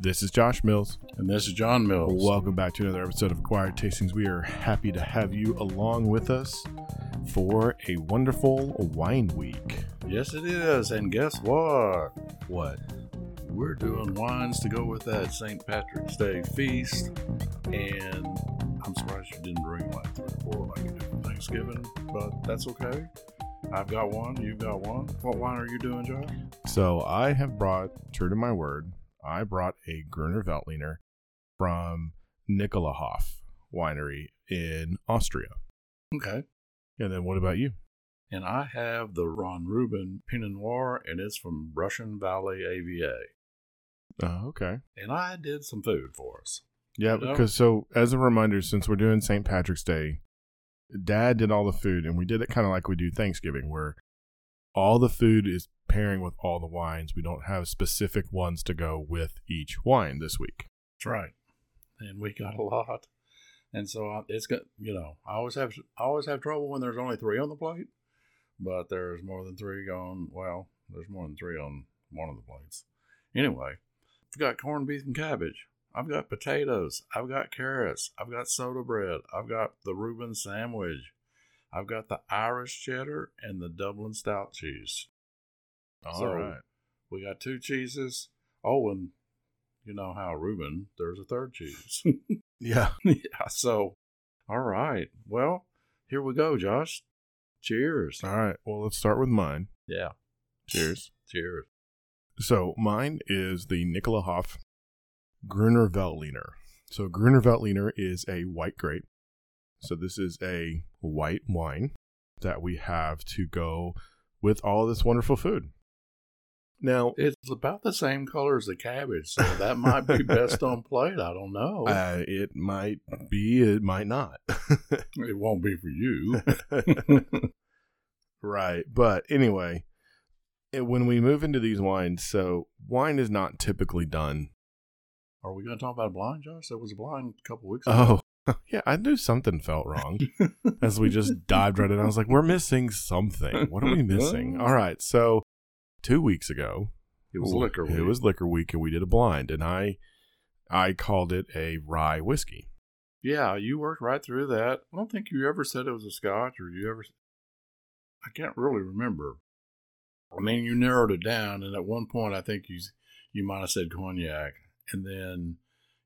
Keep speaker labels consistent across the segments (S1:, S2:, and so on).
S1: This is Josh Mills.
S2: And this is John Mills.
S1: Welcome back to another episode of Acquired Tastings. We are happy to have you along with us for a wonderful wine week.
S2: Yes, it is. And guess what?
S1: What?
S2: We're doing wines to go with that St. Patrick's Day feast. And I'm surprised you didn't bring like three or four like you did for Thanksgiving, but that's okay. I've got one. You've got one. What wine are you doing, Josh?
S1: So I have brought, true to my word, I brought a Gruner Veltliner from Nikolaihof Winery in Austria.
S2: Okay.
S1: And then what about you?
S2: And I have the Ron Rubin Pinot Noir, and it's from Russian Valley AVA.
S1: Oh, okay.
S2: And I did some food for us.
S1: Yeah,
S2: You know?
S1: because so as a reminder, since we're doing St. Patrick's Day, Dad did all the food, and we did it kind of like we do Thanksgiving, where all the food is pairing with all the wines. We don't have specific ones to go with each wine this week.
S2: That's right. And we got a lot. And so it's got you know I always have I always have trouble when there's only three on the plate, but there's more than three on. Well, there's more than three on one of the plates. Anyway, I've got corned beef and cabbage. I've got potatoes. I've got carrots. I've got soda bread. I've got the Reuben sandwich. I've got the Irish cheddar and the Dublin stout cheese.
S1: All
S2: So-
S1: right.
S2: We got two cheeses. Oh, and you know how Reuben, there's a third cheese.
S1: Yeah.
S2: yeah, so, all right. Well, here we go, Josh. Cheers.
S1: All right. Well, let's start with mine.
S2: Yeah,
S1: Cheers.
S2: cheers.
S1: So mine is the Nikolaihof Gruner Veltliner. So Gruner Veltliner is a white grape. So this is a white wine that we have to go with all this wonderful food. Now,
S2: It's about the same color as the cabbage, so that might be best on plate. I don't know.
S1: uh, it might be, it might not.
S2: it won't be for you.
S1: right. But anyway, it- when we move into these wines, so wine is not typically done.
S2: Are we going to talk about a blind, Josh? There was a blind a couple weeks ago.
S1: Oh, yeah, I knew something felt wrong. as we just dived right in. I was like, we're missing something. What are we missing? All right. So two weeks ago,
S2: it was liquor.
S1: It
S2: week.
S1: was liquor week, and we did a blind, and I, I called it a rye whiskey.
S2: Yeah, you worked right through that. I don't think you ever said it was a scotch, or you ever. I can't really remember. I mean, you narrowed it down, and at one point, I think you you might have said cognac, and then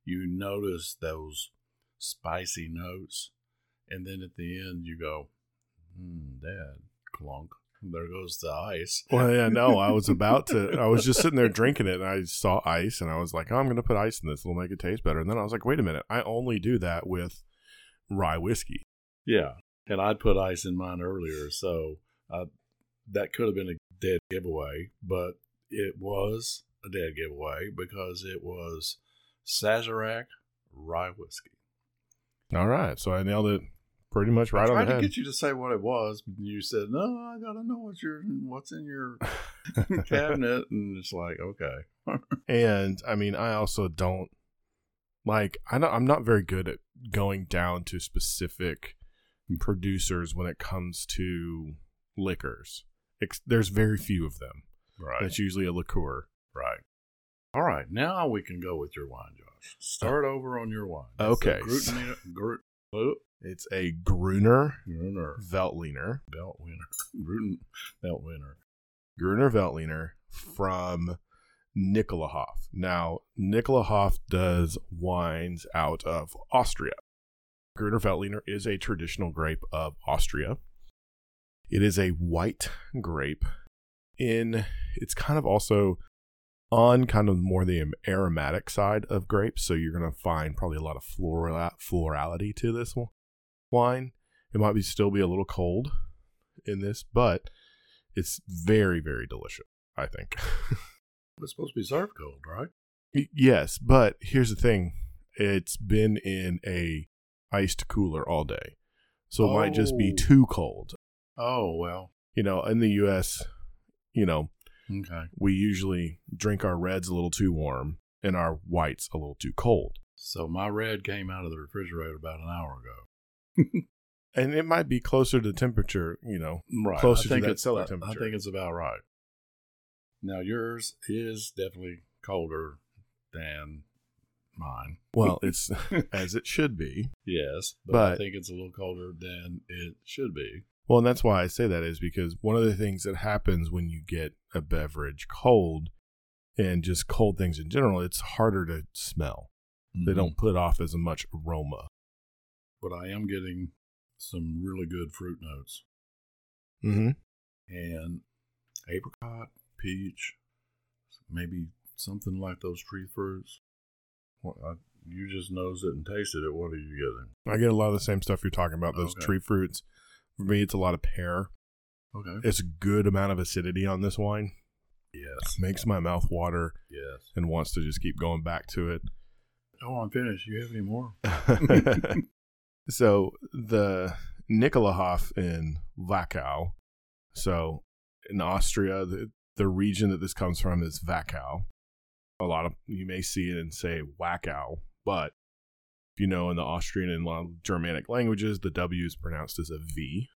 S2: you noticed those spicy notes, and then at the end, you go, hmm, "Dad, clunk." There goes the ice.
S1: Well, yeah, no, I was about to. I was just sitting there drinking it, and I saw ice, and I was like, oh, I'm going to put ice in this. It'll make it taste better. And then I was like, wait a minute, I only do that with rye whiskey.
S2: Yeah, and I'd put ice in mine earlier, so uh, that could have been a dead giveaway, but it was a dead giveaway because it was Sazerac rye whiskey.
S1: All right, so I nailed it pretty much right
S2: I
S1: on
S2: tried
S1: the
S2: to
S1: head.
S2: get you to say what it was, but you said, "No, I gotta know what's your what's in your cabinet," and it's like, okay,
S1: And I mean, I also don't like. I don't, I'm not very good at going down to specific producers when it comes to liquors. Ex- There's very few of them.
S2: right,
S1: It's usually a liqueur.
S2: right. Right, now we can go with your wine, Josh. Start over on your wine. A
S1: Okay.
S2: Grut,
S1: It's a Gruner
S2: Gruner
S1: Veltliner.
S2: belt winner. Gruten belt winner.
S1: Gruner Veltliner from Nikolaihof. Now, Nikolaihof does wines out of Austria. Gruner Veltliner is a traditional grape of Austria. It is a white grape. In it's kind of also on kind of more the aromatic side of grapes, so you're going to find probably a lot of floral florality to this wine. It might be still be a little cold in this, but it's very very delicious. I think.
S2: It's supposed to be served cold, right?
S1: Yes, but here's the thing: it's been in a iced cooler all day, so it might just be
S2: Oh.
S1: too cold.
S2: Oh well.
S1: You know, in the U.S., you know,
S2: Okay.
S1: we usually drink our reds a little too warm and our whites a little too cold.
S2: So my red came out of the refrigerator about an hour ago.
S1: And it might be closer to temperature, you know.
S2: Right.
S1: Closer to that cellar temperature.
S2: I think it's about right. Now yours is definitely colder than mine.
S1: Well, it's as it should be.
S2: Yes, but, I think it's a little colder than it should be.
S1: Well, and that's why I say that is because one of the things that happens when you get a beverage cold and just cold things in general, it's harder to smell. They
S2: Mhm.
S1: don't put off as much aroma.
S2: But I am getting some really good fruit notes
S1: Mm-hmm.
S2: and apricot, peach, maybe something like those tree fruits. Well, I, you just nosed it and tasted it. What are you getting?
S1: I get a lot of the same stuff you're talking about. Those
S2: Okay.
S1: tree fruits. For me, it's a lot of pear.
S2: Okay.
S1: It's a good amount of acidity on this wine.
S2: Yes.
S1: Makes my mouth water
S2: Yes.
S1: and wants to just keep going back to it.
S2: Oh, I'm finished. You have any more?
S1: so the Nikolaihof in Wachau. So in Austria, the, the region that this comes from is Wachau. A lot of you may see it and say Wachau, but you know in the Austrian and a lot of Germanic languages, the W is pronounced as a V.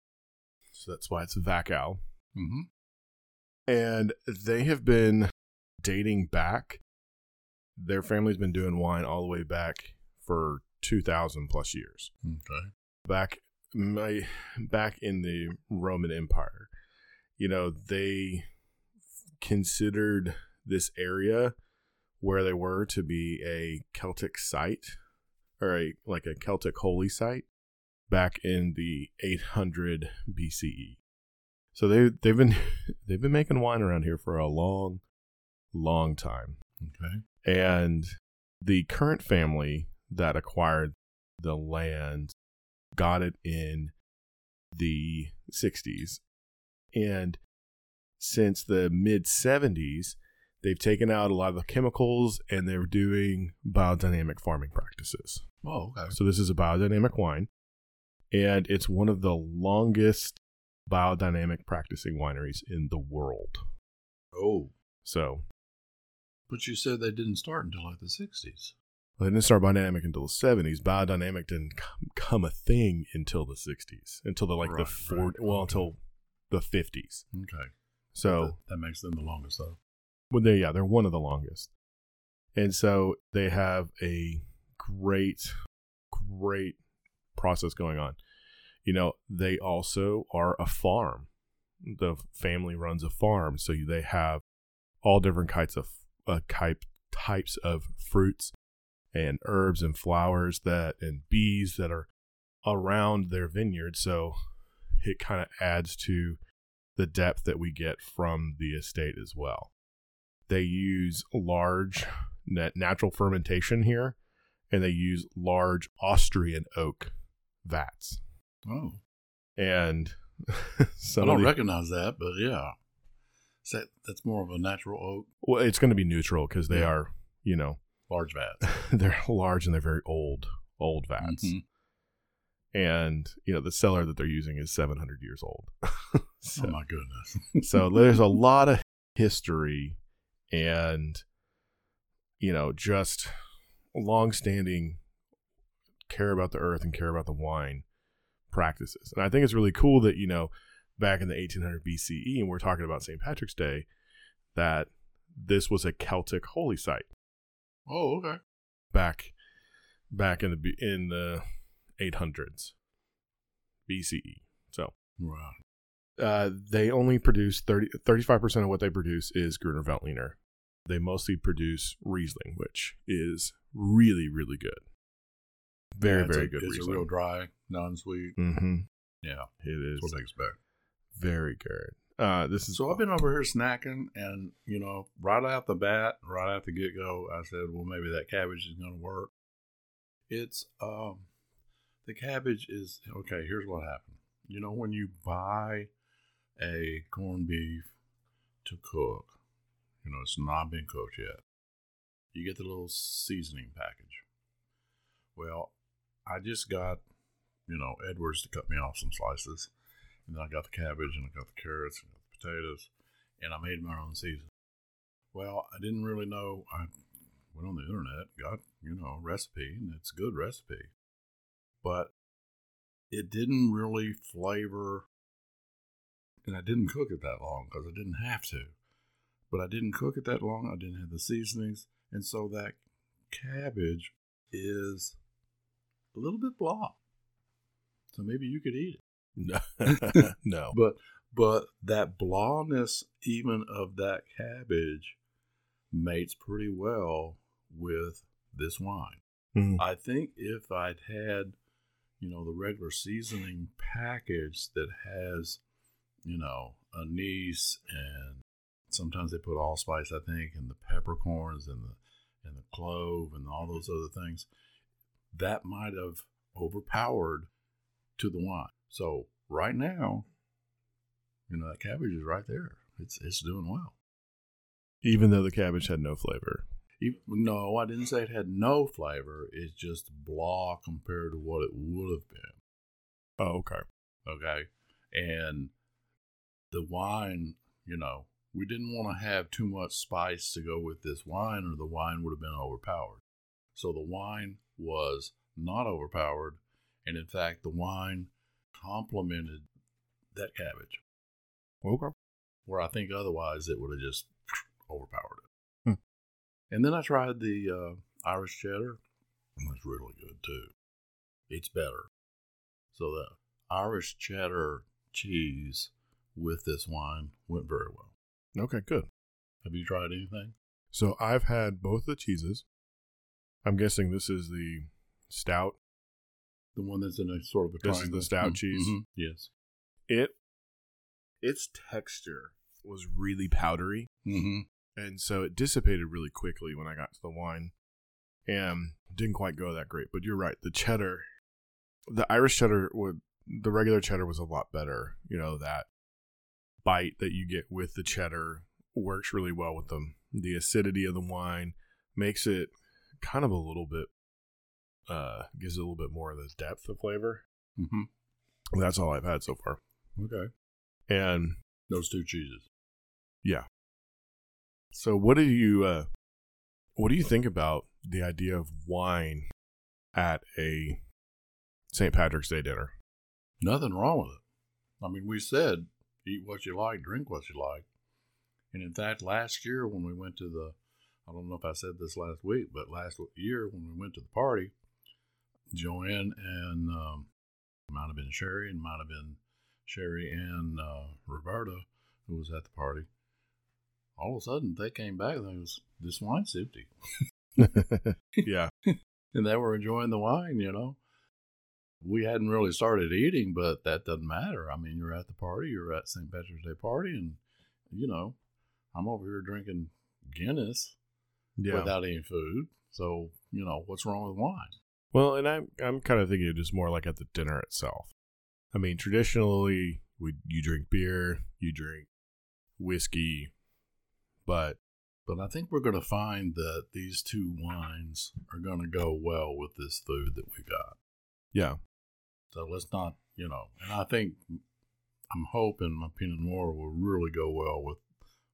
S1: So that's why it's Wachau.
S2: Mm-hmm.
S1: And they have been dating back. Their family's been doing wine all the way back for 2,000 plus years.
S2: Okay.
S1: back my back in the Roman Empire, you know, they considered this area where they were to be a Celtic site or a like a Celtic holy site back in the 800 BCE. So they they've been they've been making wine around here for a long long time.
S2: Okay.
S1: And the current family that acquired the land got it in the 60s. And since the mid 70s, they've taken out a lot of the chemicals and they're doing biodynamic farming practices.
S2: Oh, okay.
S1: So this is a biodynamic wine, and it's one of the longest biodynamic practicing wineries in the world.
S2: Oh,
S1: So
S2: but you said they didn't start until like the 60s.
S1: Well, they didn't start biodynamic until the seventies. Biodynamic didn't come, a thing until the sixties, until the like the
S2: Right,
S1: four,
S2: right,
S1: well, until the fifties.
S2: Okay.
S1: So,
S2: that, that makes them the longest, though.
S1: Well, they yeah, they're one of the longest, and so they have a great, great process going on. You know, they also are a farm. The family runs a farm, so they have all different kinds of uh, type types of fruits and herbs and flowers that and bees that are around their vineyard. So it kind of adds to the depth that we get from the estate as well. They use large natural fermentation here, and they use large Austrian oak vats.
S2: Oh.
S1: And
S2: so.
S1: I
S2: don't
S1: the,
S2: recognize that, but yeah. That, that's more of a natural oak,
S1: well, it's going to be neutral because they
S2: Yeah.
S1: are, you know,
S2: large vat.
S1: they're large and they're very old, old vats.
S2: Mhm.
S1: And you know, the cellar that they're using is 700 years old. so,
S2: Oh, my goodness.
S1: so there's a lot of history and you know just long-standing care about the earth and care about the wine practices and i think it's really cool that you know back in the 1800 bce and we're talking about st patrick's day that this was a celtic holy site
S2: Oh, okay.
S1: back back in the in the 800s bce so
S2: Right.
S1: Uh, they only produce 30, 35% of what they produce is Gruner Veltliner. They mostly produce Riesling, which is really, really good. Very,
S2: Yeah,
S1: very
S2: a,
S1: good
S2: It's a real dry, non sweet.
S1: mm-hmm.
S2: Yeah.
S1: It is
S2: That's what I expect.
S1: very good. Uh, this is
S2: So I've been over here snacking, and you know, right out the bat, right out the get go, I said, "Well, maybe that cabbage is going to work." It's um, the cabbage is okay. Here's what happened. You know, when you buy a corned beef to cook, you know, it's not been cooked yet. You get the little seasoning package. Well, I just got, you know, Edwards to cut me off some slices. And then I got the cabbage and I got the carrots and the potatoes, and I made my own season. Well, I didn't really know. I went on the internet, got you know a recipe, and it's a good recipe, but it didn't really flavor. And I didn't cook it that long because I didn't have to. But I didn't cook it that long. I didn't have the seasonings, And so that cabbage is a little bit blah. So maybe you could eat it.
S1: No, no.
S2: But but that blahness even of that cabbage mates pretty well with this wine.
S1: Mhm.
S2: I think if I'd had, you know, the regular seasoning package that has, you know, anise and sometimes they put allspice, I think, and the peppercorns and the and the clove and all those other things, that might have overpowered to the wine. So right now, you know, that cabbage is right there. It's it's doing well.
S1: Even though the cabbage had no flavor.
S2: Even- No, I didn't say it had no flavor. It's just blah compared to what it would have been.
S1: Oh, okay.
S2: Okay. And the wine, you know, we didn't want to have too much spice to go with this wine, or the wine would have been overpowered. So the wine was not overpowered. And in fact, the wine complemented that cabbage,
S1: Okay.
S2: where I think otherwise it would have just overpowered it.
S1: Hmm.
S2: And then I tried the uh, Irish cheddar. and It's really good too. It's better. So the Irish cheddar cheese with this wine went very well.
S1: Okay, good.
S2: Have you tried anything?
S1: So I've had both the cheeses. I'm guessing this is the stout.
S2: The one that's in a sort of a
S1: This is the stout
S2: Mm,
S1: cheese?
S2: mhm, Yes.
S1: It its texture was really powdery.
S2: Mm-hmm.
S1: and so it dissipated really quickly when I got to the wine, and didn't quite go that great. But you're right, the cheddar, the Irish cheddar would the regular cheddar was a lot better. You know that bite that you get with the cheddar works really well with them. The acidity of the wine makes it kind of a little bit uh gives it a little bit more of the depth of flavor.
S2: Mm-hmm.
S1: That's all I've had so far.
S2: Okay.
S1: And
S2: Those two cheeses.
S1: Yeah. So what do you uh what do you think about the idea of wine at a St. Patrick's Day dinner?
S2: Nothing wrong with it. I mean, we said eat what you like, drink what you like. And in fact, last year when we went to the, I don't know if I said this last week, but last year when we went to the party, Joanne and um, might have been Sherry and might have been Sherry and uh, Roberta who was at the party. All of a sudden, they came back and they was this wine's empty,
S1: yeah.
S2: and they were enjoying the wine. You know, we hadn't really started eating, but that doesn't matter. I mean, you're at the party, you're at St. Patrick's Day party, and you know, I'm over here drinking Guinness
S1: Yeah.
S2: without any food. So, you know, what's wrong with wine?
S1: well, and I'm I'm kind of thinking just more like at the dinner itself. I mean, traditionally, we you drink beer, you drink whiskey, but
S2: But I think we're going to find that these two wines are going to go well with this food that we got.
S1: yeah,
S2: So let's not, you know, and I think I'm hoping my Pinot Noir will really go well with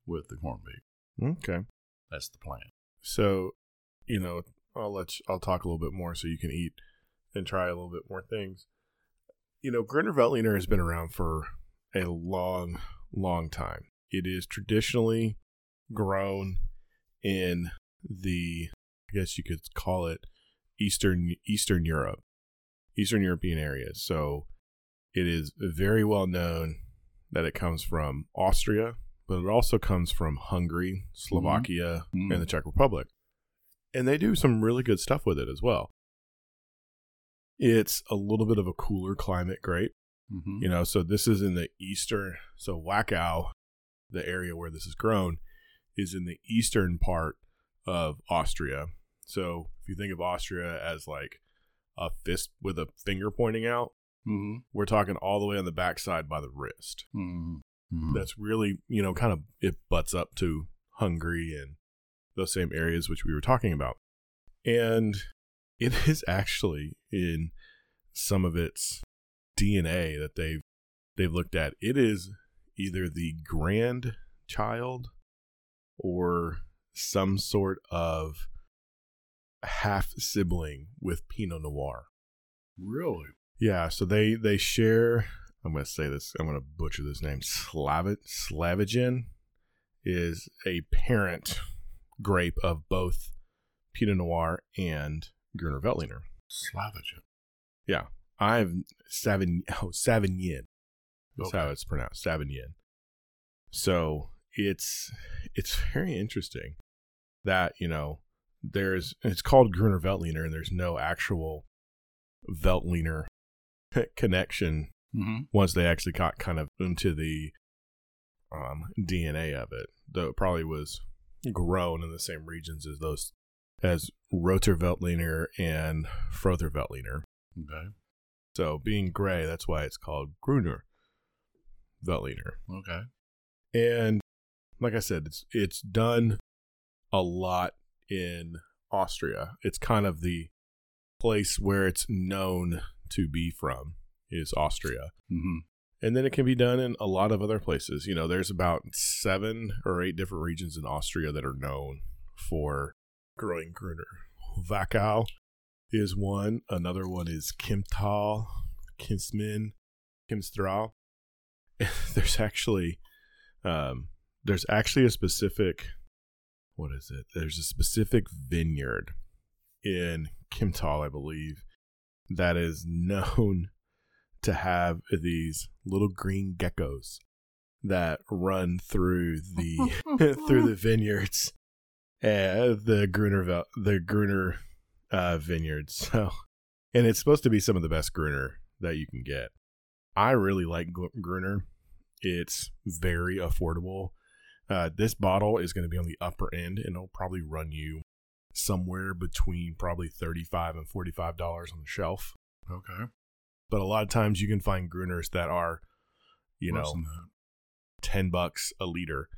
S2: with the corned beef.
S1: okay.
S2: That's the plan.
S1: So, you know, I'll let you, I'll talk a little bit more so you can eat and try a little bit more things. You know, Grüner Veltliner has been around for a long, long time. It is traditionally grown in the, I guess you could call it Eastern Eastern Europe, Eastern European areas. So, it is very well known that it comes from Austria, but it also comes from Hungary, Slovakia,
S2: Mhm.
S1: and the Czech Republic. And they do some really good stuff with it as well. It's a little bit of a cooler climate grape,
S2: Mm-hmm.
S1: you know, so this is in the eastern, so Wachau, the area where this is grown, is in the eastern part of Austria. So if you think of Austria as like a fist with a finger pointing out,
S2: Mm-hmm.
S1: we're talking all the way on the backside by the wrist.
S2: Mm-hmm.
S1: That's really, you know, kind of it butts up to Hungary and those same areas which we were talking about. And it is actually in some of its DNA that they've they've looked at. It is either the grandchild or some sort of half sibling with Pinot Noir.
S2: really.
S1: Yeah, so they they share. I'm going to say this. I'm going to butcher this name. Slavit Slavagen is a parent grape of both Pinot Noir and Gruner Veltliner.
S2: Slavagen. Yeah.
S1: I've Savign oh Savignon. That's how it's pronounced, Savignon. So it's it's very interesting that you know there's it's called Gruner Veltliner and there's no actual Veltliner connection
S2: Mm-hmm.
S1: once they actually got kind of into the um, DNA of it. Though it probably was grown in the same regions as those as Roter Veltliner and Frühroter Veltliner.
S2: Okay.
S1: So being gray, that's why it's called Gruner Veltliner.
S2: Okay.
S1: And like I said, it's it's done a lot in Austria. It's kind of the place where it's known to be from is Austria.
S2: Mm-hmm.
S1: And then it can be done in a lot of other places. You know, there's about seven or eight different regions in Austria that are known for growing Gruner. Wachau is one. Another one is Kimtal, Kinsmin, Kimstral. there's actually, um, there's actually a specific, what is it? There's a specific vineyard in Kimtal, I believe, that is known to have these little green geckos that run through the through the vineyards, uh, the Gruner the Gruner uh, vineyards. So, and it's supposed to be some of the best Gruner that you can get. I really like Gruner. It's very affordable. Uh, this bottle is going to be on the upper end, and it'll probably run you somewhere between probably thirty-five and forty-five dollars on the shelf
S2: Okay.
S1: but a lot of times you can find Gruners that are, you
S2: Less
S1: know, ten bucks a liter.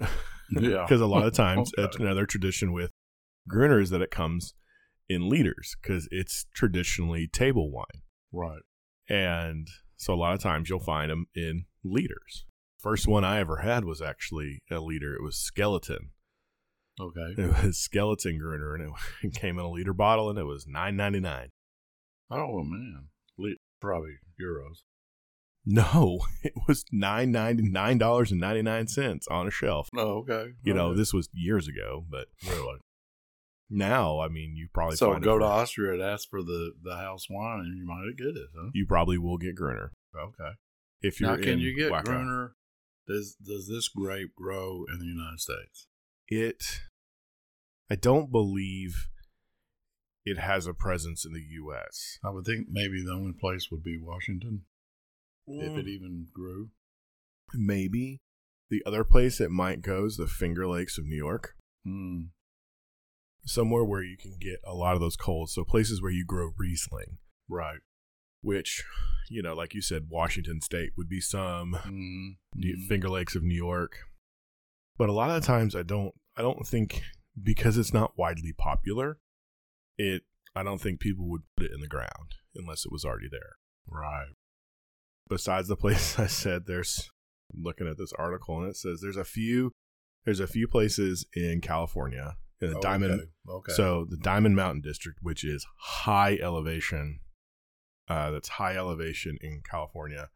S2: Yeah.
S1: because a lot of times
S2: Okay.
S1: it's another tradition with Gruner is that it comes in liters because it's traditionally table wine,
S2: Right.
S1: and so a lot of times you'll find them in liters. First one I ever had was actually a liter. It was skeleton.
S2: Okay.
S1: It was skeleton Gruner, and it, came in a liter bottle, and it was nine ninety nine.
S2: Oh man. Le- Probably euros.
S1: No, it was nine ninety nine dollars and ninety nine cents on a shelf.
S2: Oh, okay.
S1: You know, this was years ago, but
S2: really.
S1: now, I mean, you probably
S2: So go to Austria and ask for the the house wine, and you might get it, huh?
S1: You probably will get Gruner
S2: Okay.
S1: if you're
S2: Now, can you get
S1: Wachau.
S2: Gruner? Does does this grape grow in the United States?
S1: It, I don't believe it has a presence in the U.S.
S2: I would think maybe the only place would be Washington, if
S1: Mm.
S2: it even grew.
S1: Maybe the other place it might go is the Finger Lakes of New York,
S2: Hmm.
S1: somewhere where you can get a lot of those colds. So places where you grow Riesling,
S2: Right.
S1: Which, you know, like you said, Washington State would be some.
S2: Mm.
S1: New- Finger Lakes of New York. But a lot of times I don't I don't think because it's not widely popular, it I don't think people would put it in the ground unless it was already there.
S2: Right.
S1: Besides the place I said there's I'm looking at this article and it says there's a few there's a few places in California in the
S2: Oh,
S1: Diamond
S2: Okay. okay.
S1: so the Diamond Mountain District, which is high elevation, uh, that's high elevation in California,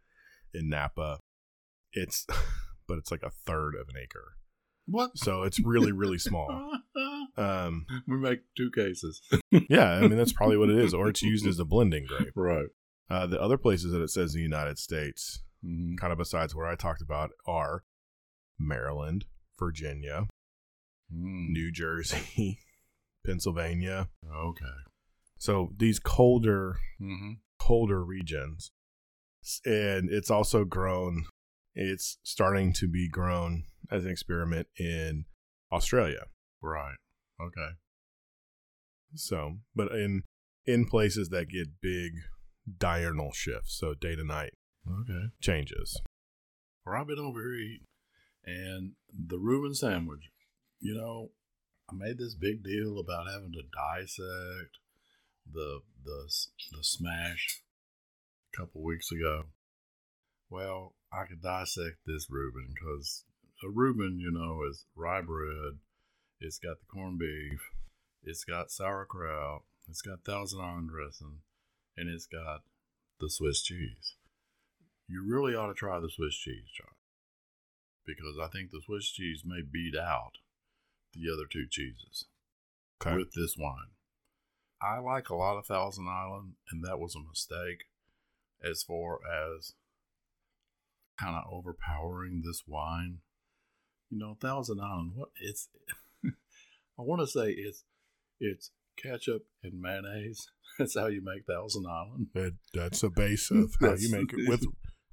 S1: in Napa. It's, but it's like a third of an acre,
S2: what?
S1: so it's really really small. Um,
S2: we make two cases.
S1: yeah, I mean that's probably what it is, or it's used as a blending grape.
S2: right.
S1: Uh, the other places that it says in the United States,
S2: Mm-hmm.
S1: kind of besides where I talked about, are Maryland, Virginia,
S2: Mm.
S1: New Jersey, Pennsylvania.
S2: Okay.
S1: So these colder
S2: Mm-hmm.
S1: Colder regions. And it's also grown, it's starting to be grown as an experiment in Australia.
S2: Right. Okay.
S1: So, but in in places that get big diurnal shifts, so day to night
S2: Okay.
S1: changes.
S2: Well, I've been over here eating, and the Reuben sandwich. You know, I made this big deal about having to dissect the the the smash a couple weeks ago. Well, I could dissect this Reuben because a Reuben, you know, is rye bread. It's got the corned beef. It's got sauerkraut. It's got thousand island dressing, and it's got the Swiss cheese. You really ought to try the Swiss cheese, John, because I think the Swiss cheese may beat out the other two cheeses.
S1: Okay.
S2: with this wine. I like a lot of Thousand Island, and that was a mistake as far as kind of overpowering this wine. You know, Thousand Island, what it's, I want to say it's, it's ketchup and mayonnaise. That's how you make Thousand Island
S1: That, that's the base of how you make it with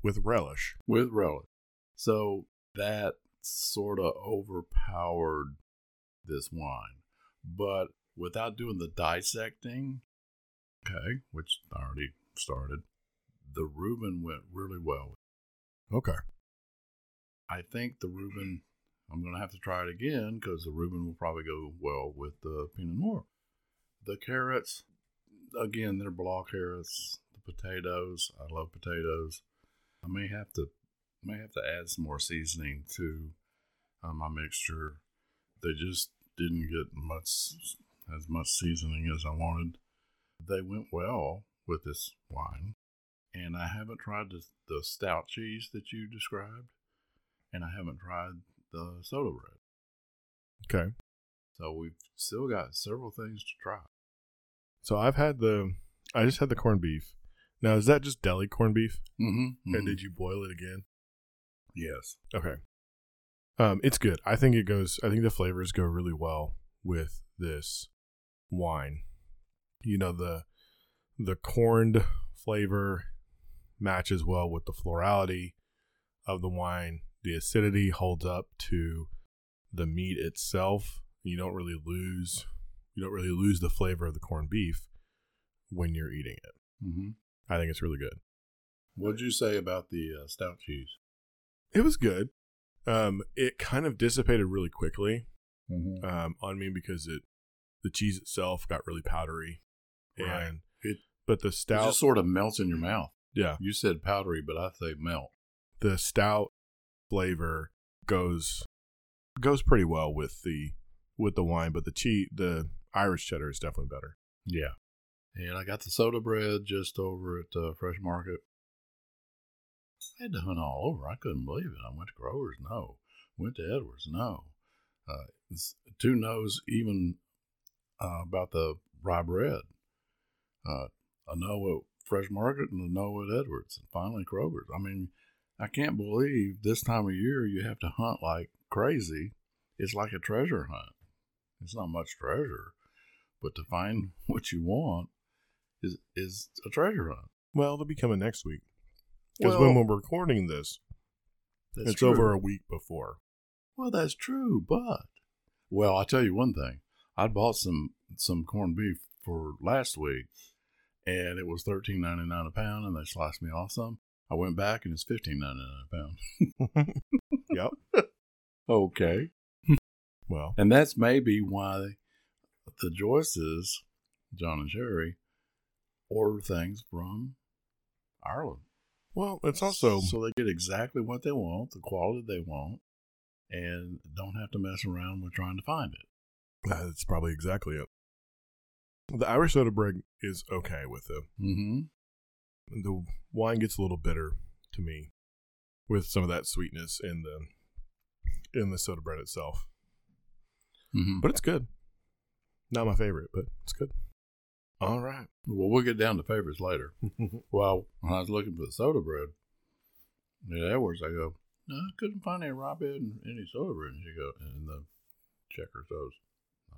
S1: with relish.
S2: with relish. So that sort of overpowered this wine, but without doing the dissecting, okay, which I already started, the Reuben went really well.
S1: Okay.
S2: I think the Reuben, I'm going to have to try it again because the Reuben will probably go well with the Pinot Noir. The carrots, again, they're block carrots. The potatoes, I love potatoes. I may have to may have to add some more seasoning to uh, my mixture. They just didn't get much as much seasoning as I wanted. They went well with this wine, and I haven't tried the, the stout cheese that you described, and I haven't tried the soda bread.
S1: Okay.
S2: So we've still got several things to try.
S1: So I've had the I just had the corned beef. Now is that just deli corned beef?
S2: Mm-hmm.
S1: And did you boil it again?
S2: Yes.
S1: Okay. Um, it's good. I think it goes. I think the flavors go really well with this wine. You know the the corned flavor matches well with the florality of the wine. The acidity holds up to the meat itself. You don't really lose. You don't really lose the flavor of the corned beef when you're eating it.
S2: Mm-hmm.
S1: I think it's really good.
S2: What'd you say about the uh, stout cheese?
S1: It was good. Um, it kind of dissipated really quickly.
S2: Mm-hmm.
S1: um, on me because it the cheese itself got really powdery,
S2: Right.
S1: and
S2: It-
S1: but the
S2: It
S1: stout,
S2: just sort of melts in your mouth.
S1: yeah,
S2: You said powdery, but I say melt.
S1: the stout flavor goes goes pretty well with the with the wine, but the cheese, the Irish cheddar is definitely better.
S2: Yeah. And I got the soda bread just over at uh, Fresh Market. I had to hunt all over. I couldn't believe it. I went to Growers, no. Went to Edwards, no. Uh, two no's even uh, about the rye bread. Uh, a no at Fresh Market and a no at Edwards, and finally Kroger's. I mean, I can't believe this time of year you have to hunt like crazy. It's like a treasure hunt. It's not much treasure, but to find what you want is is a treasure hunt.
S1: Well, they'll be coming next week because
S2: Well,
S1: when we're recording this, it's
S2: true.
S1: over a week before.
S2: Well, that's true, but well, I'll tell you one thing. I bought some some corned beef for last week, and it was thirteen ninety nine a pound, and they sliced me off some. I went back, and it's fifteen ninety nine a pound.
S1: Yep.
S2: Okay,
S1: Well,
S2: and that's maybe why the Joyces, John and Sherry, order things from Ireland.
S1: well, it's also
S2: so they get exactly what they want, the quality they want, and don't have to mess around with trying to find it.
S1: That's probably exactly it. The Irish soda bread is okay with it.
S2: Mm-hmm.
S1: the wine gets a little bitter to me with some of that sweetness in the in the soda bread itself
S2: Mm-hmm.
S1: but it's good not my favorite but it's good all right
S2: Well, we'll get down to favorites later. Well, when I was looking for the soda bread at Edwards, I go, no, I couldn't find any bread and any soda bread. And she go, and the checker goes,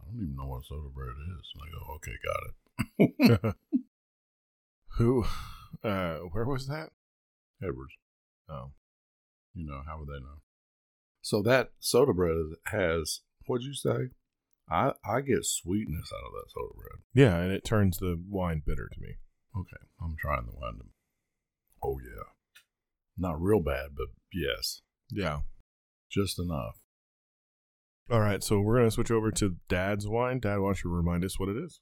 S2: I don't even know what soda bread is. And I go, okay, got it.
S1: who uh where was that
S2: Edwards,
S1: oh
S2: you know, how would they know? So that soda bread has, what'd you say? I, I get sweetness out of that soda bread.
S1: yeah and it turns the wine bitter to me
S2: Okay, I'm trying the wine. To, oh yeah, not real bad, but yes,
S1: yeah
S2: just enough.
S1: All right so we're gonna switch over to dad's wine dad why don't you remind us what it is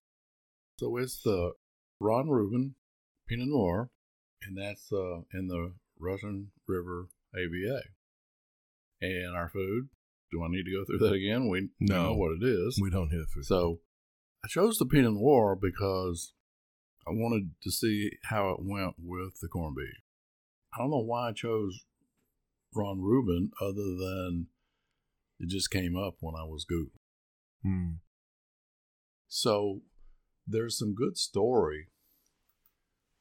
S2: So it's the Ron Rubin Pinot Noir, and that's uh, in the Russian River AVA. And our food. Do I need to go through that again? We
S1: No.
S2: know what it is.
S1: we don't the food
S2: So I chose the Pinot Noir because I wanted to see how it went with the corned beef. I don't know why I chose Ron Rubin other than it just came up when I was Googling.
S1: Hmm.
S2: So there's some good story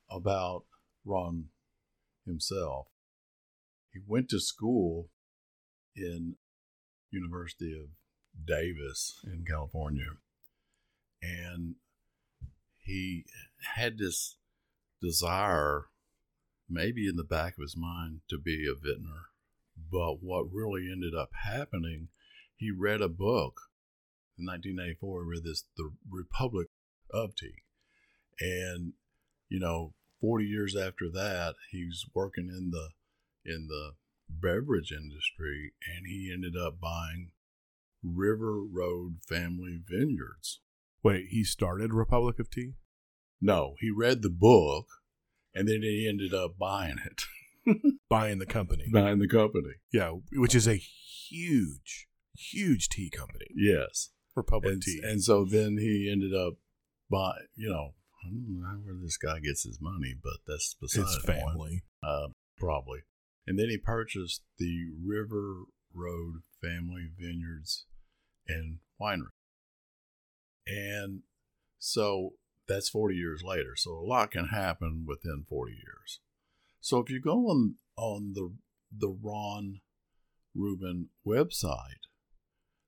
S2: about Ron himself. He went to school in University of Davis in California, and he had this desire, maybe in the back of his mind, to be a vintner. But what really ended up happening, he read a book in 1984. He read this, The Republic of Tea, and you know, 40 years after that, he's working in the in the beverage industry, and he ended up buying River Road Family Vineyards.
S1: Wait, he started Republic of Tea?
S2: No, he read the book, and then he ended up buying it.
S1: Buying the company.
S2: buying the company.
S1: Yeah, which is a huge, huge tea company.
S2: Yes.
S1: Republic
S2: And,
S1: Tea.
S2: and so then he ended up buying, you know, I don't know where this guy gets his money, but that's beside
S1: His family.
S2: uh, probably. And then he purchased the River Road Family Vineyards and Winery. And so that's 40 years later. So a lot can happen within 40 years. So if you go on on the the Ron Rubin website,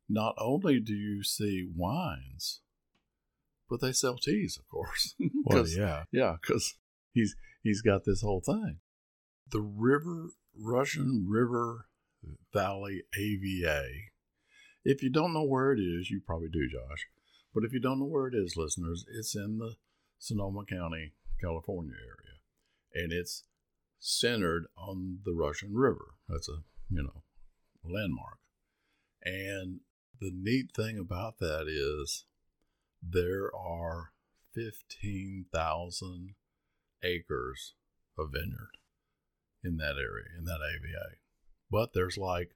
S2: not only do you see wines, but they sell teas, of course.
S1: Well, yeah.
S2: yeah, because he's he's got this whole thing. The River Russian River Valley AVA. If you don't know where it is, you probably do, Josh. But if you don't know where it is, listeners, it's in the Sonoma County, California area, and it's centered on the Russian River. That's a you know landmark. And the neat thing about that is there are 15,000 acres of vineyard in that area, in that AVA. But there's like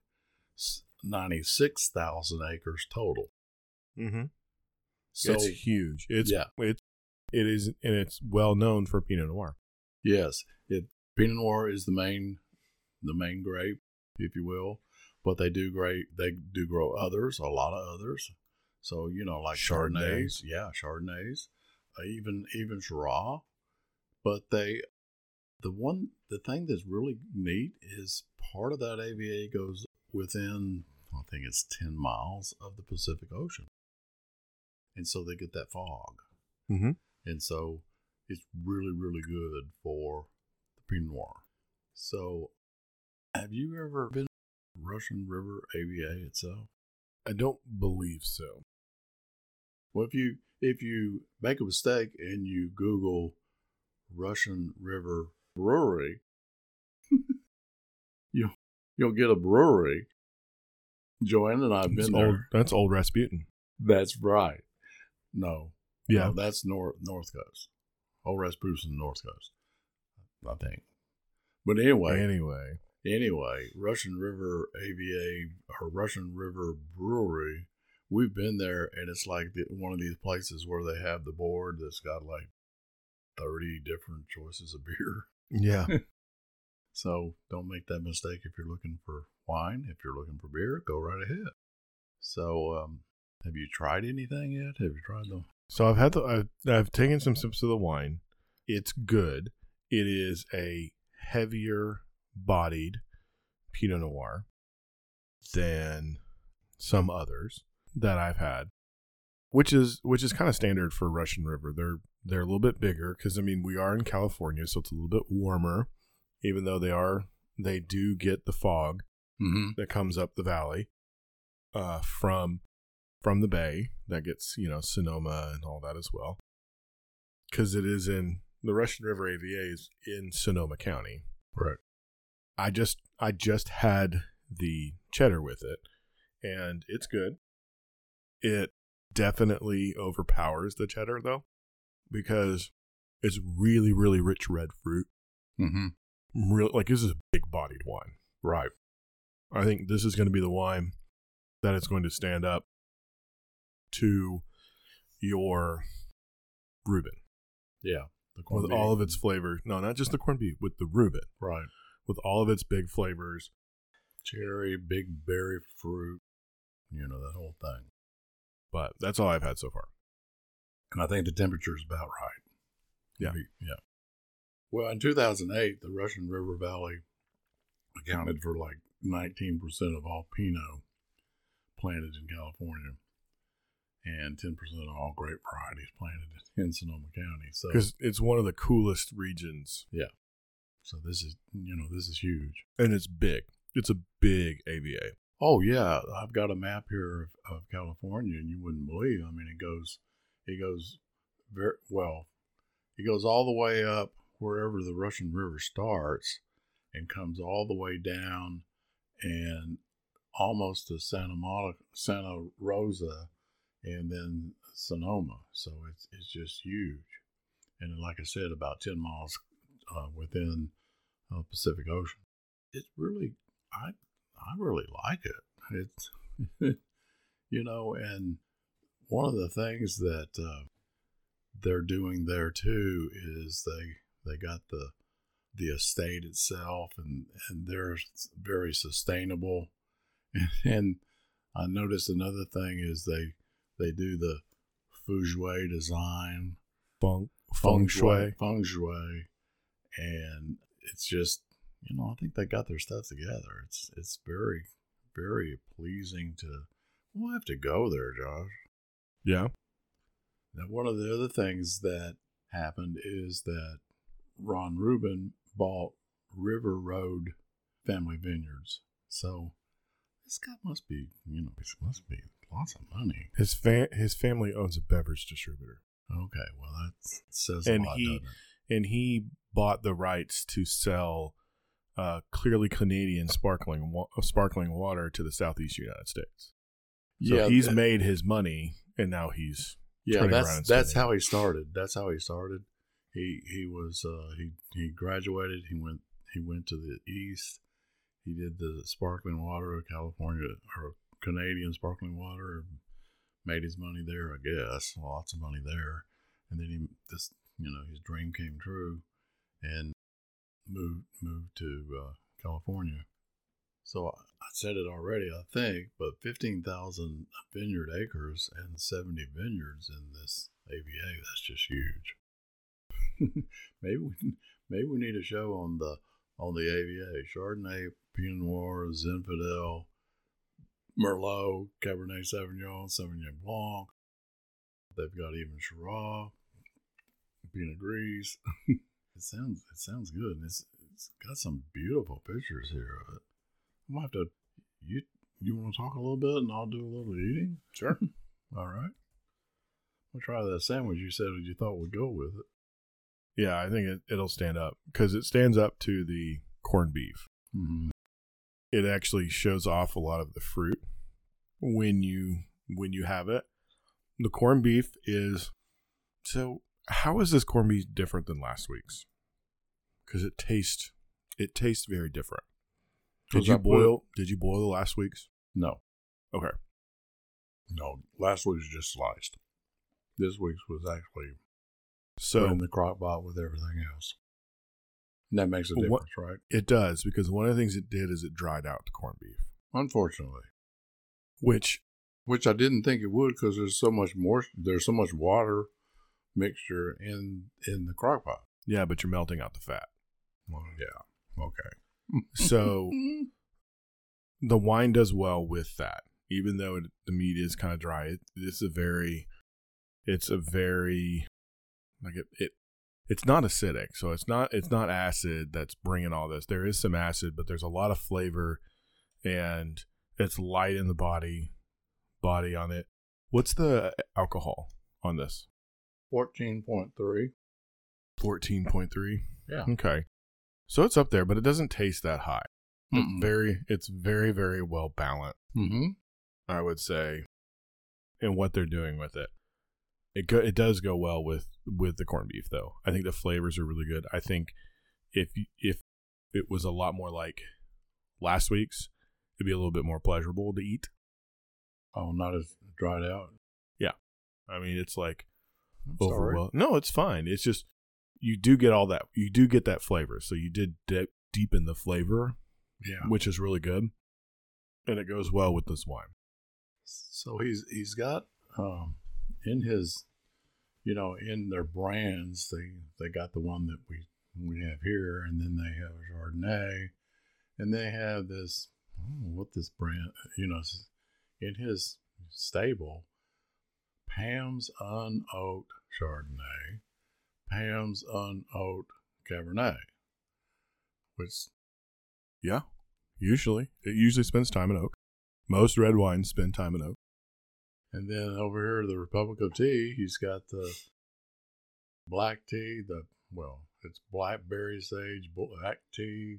S2: s- 96,000 acres total.
S1: Mm-hmm.
S2: So,
S1: it's huge. It's
S2: yeah.
S1: It's it is, and it's well known for Pinot Noir.
S2: yes, Pinot Noir is the main, the main grape, if you will. But they do great. They do grow others, a lot of others. So you know, like
S1: Chardonnay.
S2: Chardonnays, yeah, Chardonnays, uh, even even Shiraz. But they, the one, the thing that's really neat is part of that AVA goes within, I think it's ten miles of the Pacific Ocean, and so they get that fog,
S1: Mm-hmm.
S2: and so it's really really good for Pinot Noir. So, have you ever been to Russian River AVA itself?
S1: I don't believe so.
S2: Well, if you if you make a mistake and you Google Russian River Brewery, you you'll get a brewery. Joanne and I've been
S1: old,
S2: there.
S1: that's old Rasputin.
S2: That's right. No,
S1: Yeah.
S2: no, that's north north coast. Old Rasputin north coast, I think. But anyway,
S1: Anyway,
S2: anyway, Russian River AVA or Russian River Brewery, we've been there, and it's like the, one of these places where they have the board that's got like thirty different choices of beer.
S1: yeah.
S2: So don't make that mistake if you're looking for wine. If you're looking for beer, go right ahead. So, um, have you tried anything yet? Have you tried them?
S1: So I've had the I've, I've taken some sips of the wine. It's good. It is a heavier bodied Pinot Noir than some others that I've had, which is which is kind of standard for Russian River. They're they're a little bit bigger because I mean we are in California, so it's a little bit warmer. Even though they are, they do get the fog
S2: Mm-hmm.
S1: that comes up the valley uh, from from the bay that gets you know Sonoma and all that as well because it is in the Russian River AVA is in Sonoma County.
S2: Right.
S1: I just I just had the cheddar with it and it's good. It definitely overpowers the cheddar though because it's really really rich red fruit.
S2: Mm-hmm.
S1: Real like this is a big bodied wine.
S2: Right.
S1: I think this is going to be the wine that is going to stand up to your Reuben
S2: Yeah. The corned
S1: with
S2: beef.
S1: all of its flavor. No, not just the corned beef, with the Reuben,
S2: right.
S1: with all of its big flavors.
S2: Cherry, big berry fruit. You know that whole thing.
S1: But that's all I've had so far.
S2: and I think the temperature is about right.
S1: Yeah.
S2: Maybe- yeah. Well, in 2008, the Russian River Valley accounted for like 19% of all Pinot planted in California and 10% of all grape varieties planted in Sonoma County. So,
S1: because it's one of the coolest regions, Yeah.
S2: so this is, you know, this is huge.
S1: and it's big. It's a big AVA.
S2: Oh yeah, I've got a map here of, of California, and you wouldn't believe. I mean, it goes, it goes very well. It goes all the way up wherever the Russian River starts, and comes all the way down, and almost to Santa Monica, Santa Rosa, and then Sonoma. So it's it's just huge, and like I said, about ten miles uh, within uh, Pacific Ocean. It's really I I really like it. It's you know, and one of the things that uh, they're doing there too is they they got the the estate itself, and and they're very sustainable. And, I noticed another thing is they they do the feng shui design,
S1: Feng, feng shui.
S2: feng shui, and it's just you know I think they got their stuff together. It's it's very very pleasing to. We'll have to go there, Josh.
S1: Yeah.
S2: Now, one of the other things that happened is that Ron Rubin bought River Road Family Vineyards. So this guy must be, you know, this must be lots of money.
S1: His fa- his family owns a beverage distributor,
S2: Okay, well that says
S1: And
S2: a lot,
S1: he- and he bought the rights to sell uh, clearly Canadian sparkling wa- sparkling water to the southeast United States. So he's
S2: that-
S1: made his money, and now he's
S2: yeah,
S1: turning around
S2: that's that's how he started. That's how he started. He he was uh, he he graduated. He went he went to the east. He did the sparkling water of California or Canadian sparkling water. Made his money there, I guess. Lots of money there, and then he this you know his dream came true, and moved moved to uh, California. So I said it already, I think, but 15,000 vineyard acres and 70 vineyards in this AVA, that's just huge. maybe we maybe we need a show on the on the AVA. Chardonnay, Pinot Noir, Zinfandel, Merlot, Cabernet Sauvignon, Sauvignon Blanc. They've got even Shiraz, Pinot Gris. it sounds it sounds good. And it's it's got some beautiful pictures here of it. I'm gonna have to you you want to talk a little bit and I'll do a little eating.
S1: Sure.
S2: All right. We'll try that sandwich you said you thought would go with it.
S1: yeah. I think it, it'll stand up because it stands up to the corned beef.
S2: Mm-hmm.
S1: It actually shows off a lot of the fruit when you when you have it. The corned beef is so. How is this corned beef different than last week's? Because it tastes it tastes very different. Did you boil? Did you boil the last week's?
S2: No,
S1: Okay.
S2: no. Last week's just sliced. This week's was actually
S1: So
S2: in the crock pot with everything else. And that makes a
S1: What-
S2: difference, right?
S1: it does because one of the things it did is it dried out the corned beef,
S2: Unfortunately,
S1: which
S2: which I didn't think it would because there's so much more. There's so much water mixture in in the crock pot.
S1: yeah, but you're melting out the fat.
S2: Well, yeah. Okay.
S1: So the wine does well with that, even though it, the meat is kind of dry. It, it's a very, it's a very, like it, it, it's not acidic, so it's not it's not acid that's bringing all this. There is some acid, but there's a lot of flavor, and it's light in the body, body on it. What's the alcohol on this?
S2: Fourteen point three.
S1: Fourteen point three.
S2: Yeah.
S1: Okay, so it's up there, but it doesn't taste that high. It's
S2: Mm-mm.
S1: very, it's very, very well balanced.
S2: Mm-hmm.
S1: I would say, in what they're doing with it. It go, it does go well with with the corned beef though. I think the flavors are really good. I think if if it was a lot more like last week's, it'd be a little bit more pleasurable to eat.
S2: Oh, not as dried out.
S1: Yeah, I mean, it's like overwhelming. No, it's fine. It's just you do get all that. You do get that flavor. So you did de- deepen the flavor,
S2: Yeah.
S1: which is really good, and it goes well with this wine.
S2: So he's he's got um, in his you know, in their brands, they they got the one that we we have here, and then they have Chardonnay, and they have this what this brand, you know, in his stable, Pam's Unoaked Chardonnay, Pam's Unoaked Cabernet, which
S1: Yeah. Usually. It usually spends time in oak. Most red wines spend time in oak.
S2: And then over here, the Republic of Tea, he's got the black tea, the, well, it's blackberry sage, black tea,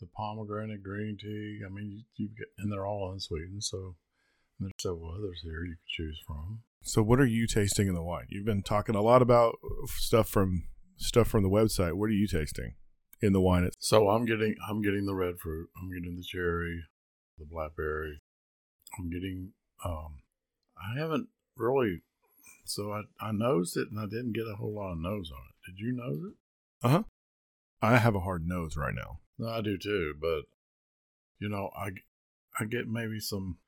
S2: the pomegranate green tea. I mean, you, you get, and they're all unsweetened. So there's several others here you could choose from.
S1: So what are you tasting in the wine? You've been talking a lot about stuff from stuff from the website. What are you tasting in the wine? It's
S2: So I'm getting, I'm getting the red fruit. I'm getting the cherry, the blackberry. I'm getting, um, I haven't really, so I, I nosed it and I didn't get a whole lot of nose on it. Did you nose it? Uh huh.
S1: I have a hard nose right now.
S2: No, I do too, but you know, I, I get maybe some.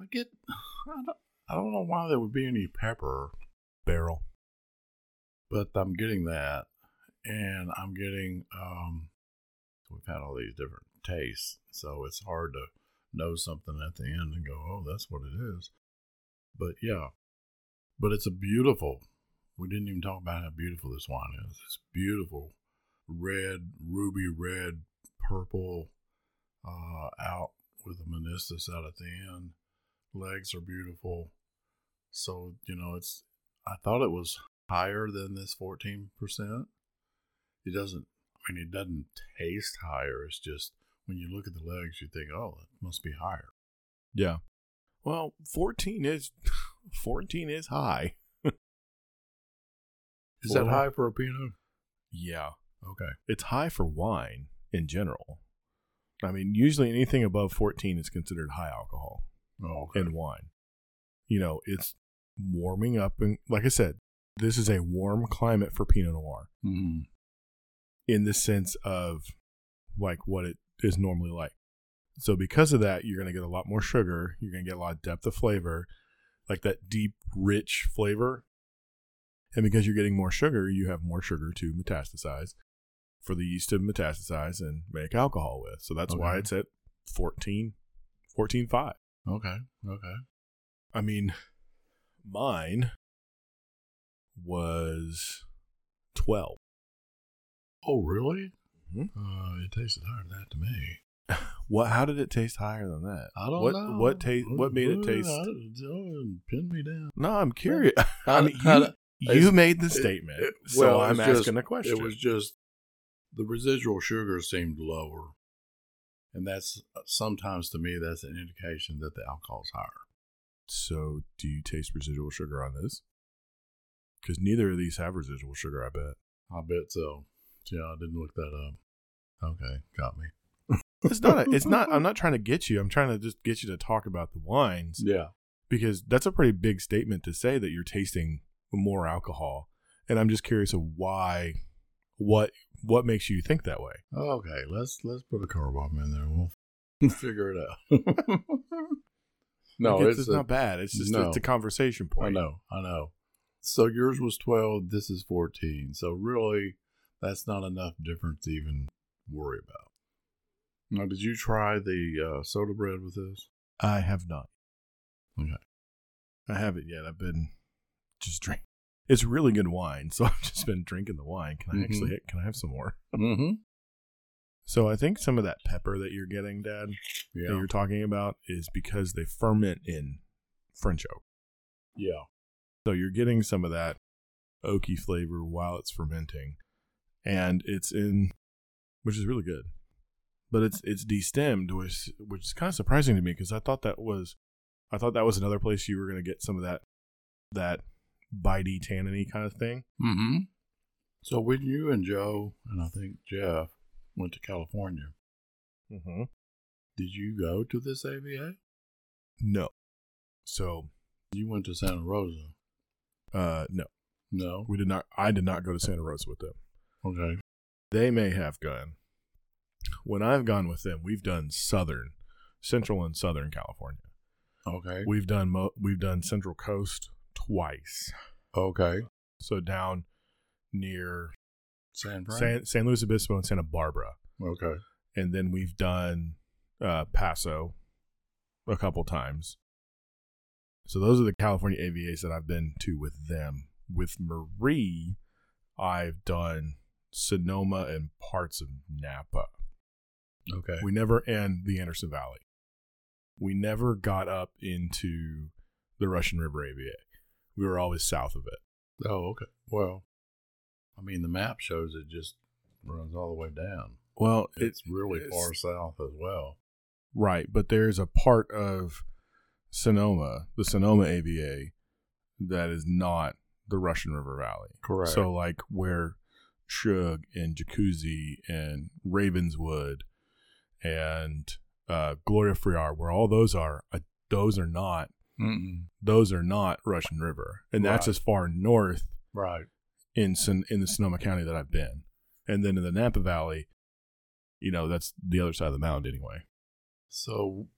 S2: I get. I don't, I don't know why there would be any pepper,
S1: Barrel.
S2: but I'm getting that, and I'm getting. um We've had all these different tastes, so it's hard to know something at the end and go, "Oh, that's what it is." But yeah, but it's a beautiful. We didn't even talk about how beautiful this wine is. It's beautiful, red, ruby red, purple, uh, out with a meniscus out at the end. Legs are beautiful. So, you know, it's, I thought it was higher than this 14%. It doesn't, I mean, it doesn't taste higher. It's just when you look at the legs, you think, oh, it must be higher.
S1: Yeah. Well, 14 is 14 is high.
S2: Is that high for a Pinot?
S1: Yeah.
S2: Okay.
S1: It's high for wine in general. I mean, usually anything above 14 is considered high alcohol
S2: Oh, okay.
S1: in wine. You know, it's warming up and like I said, this is a warm climate for Pinot Noir
S2: Mhm.
S1: in the sense of like what it is normally like. So because of that, you're going to get a lot more sugar, you're going to get a lot of depth of flavor, like that deep rich flavor. And because you're getting more sugar, you have more sugar to metastasize for the yeast to metastasize and make alcohol with. So that's why it's at 14 14.5.
S2: Okay. Okay.
S1: I mean, mine was 12.
S2: Oh, really?
S1: Mhm.
S2: Uh, it tasted higher than that to me.
S1: What? How did it taste higher than that?
S2: I don't
S1: what,
S2: know.
S1: What taste? What made it
S2: Uh,
S1: taste?
S2: I pin me down.
S1: No, I'm curious. I mean, you, you made the statement,
S2: it-
S1: so
S2: well,
S1: I'm
S2: it's just-
S1: asking a question.
S2: It was just the residual sugar seemed lower, and that's sometimes to me that's an indication that the alcohol's higher.
S1: so, do you taste residual sugar on this? Because neither of these have residual sugar. I bet.
S2: I bet so. Yeah, I didn't look that up. Okay, got me.
S1: It's not. A, it's not. I'm not trying to get you. I'm trying to just get you to talk about the wines
S2: Yeah.
S1: because that's a pretty big statement to say that you're tasting more alcohol. And I'm just curious of why. What What makes you think that way?
S2: Okay, let's let's put a car bomb in there. We'll figure it out. no,
S1: Like,
S2: it's,
S1: it's,
S2: a-
S1: not bad. It's just
S2: no.
S1: it's a conversation point.
S2: I know, I know. So yours was twelve. This is fourteen. So really, that's not enough difference to even worry about. Now, did you try the uh, soda bread with this?
S1: I have not.
S2: Okay.
S1: I haven't yet. I've been just drink. It's really good wine, so I've just been drinking the wine. Can I
S2: Mhm.
S1: actually? Can I have some more?
S2: Mm-hmm.
S1: So I think some of that pepper that you're getting, Dad, that you're talking about, is because they ferment in French oak.
S2: Yeah.
S1: So you're getting some of that oaky flavor while it's fermenting, and it's in, which is really good. But it's it's destemmed, which which is kind of surprising to me because I thought that was, I thought that was another place you were going to get some of that, that bitey tanniny kind of thing.
S2: Mm-hmm. So when you and Joe and I think Jeff went to California,
S1: Mm-hmm.
S2: did you go to this AVA?
S1: No, so
S2: You went to Santa Rosa.
S1: uh, no,
S2: No.
S1: we did not. I did not go to Santa Rosa with them.
S2: Okay.
S1: They may have gone. When I've gone with them, we've done southern, central and southern California.
S2: Okay.
S1: We've done mo- we've done Central Coast twice.
S2: Okay.
S1: So down near
S2: San.
S1: San, San Luis Obispo and Santa Barbara.
S2: okay.
S1: And then we've done uh, Paso a couple times. So those are the California AVAs that I've been to with them. With Marie, I've done Sonoma and parts of Napa.
S2: Okay.
S1: We never end the Anderson Valley. We never got up into the Russian River AVA. We were always south of it.
S2: oh, okay. Well, I mean, the map shows it just runs all the way down.
S1: Well,
S2: It's really
S1: it's-
S2: far south as well.
S1: Right, but there's a part of Sonoma, the Sonoma AVA, that is not the Russian River Valley.
S2: Correct.
S1: So, like where Schug and Jacuzzi and Ravenswood and uh, Gloria Ferrer, where all those are, uh, those are not
S2: Mm-mm.
S1: those are not Russian River, and that's
S2: Right.
S1: as far north
S2: Right.
S1: in Son- in the Sonoma County that I've been, and then in the Napa Valley, you know, that's the other side of the mound anyway.
S2: So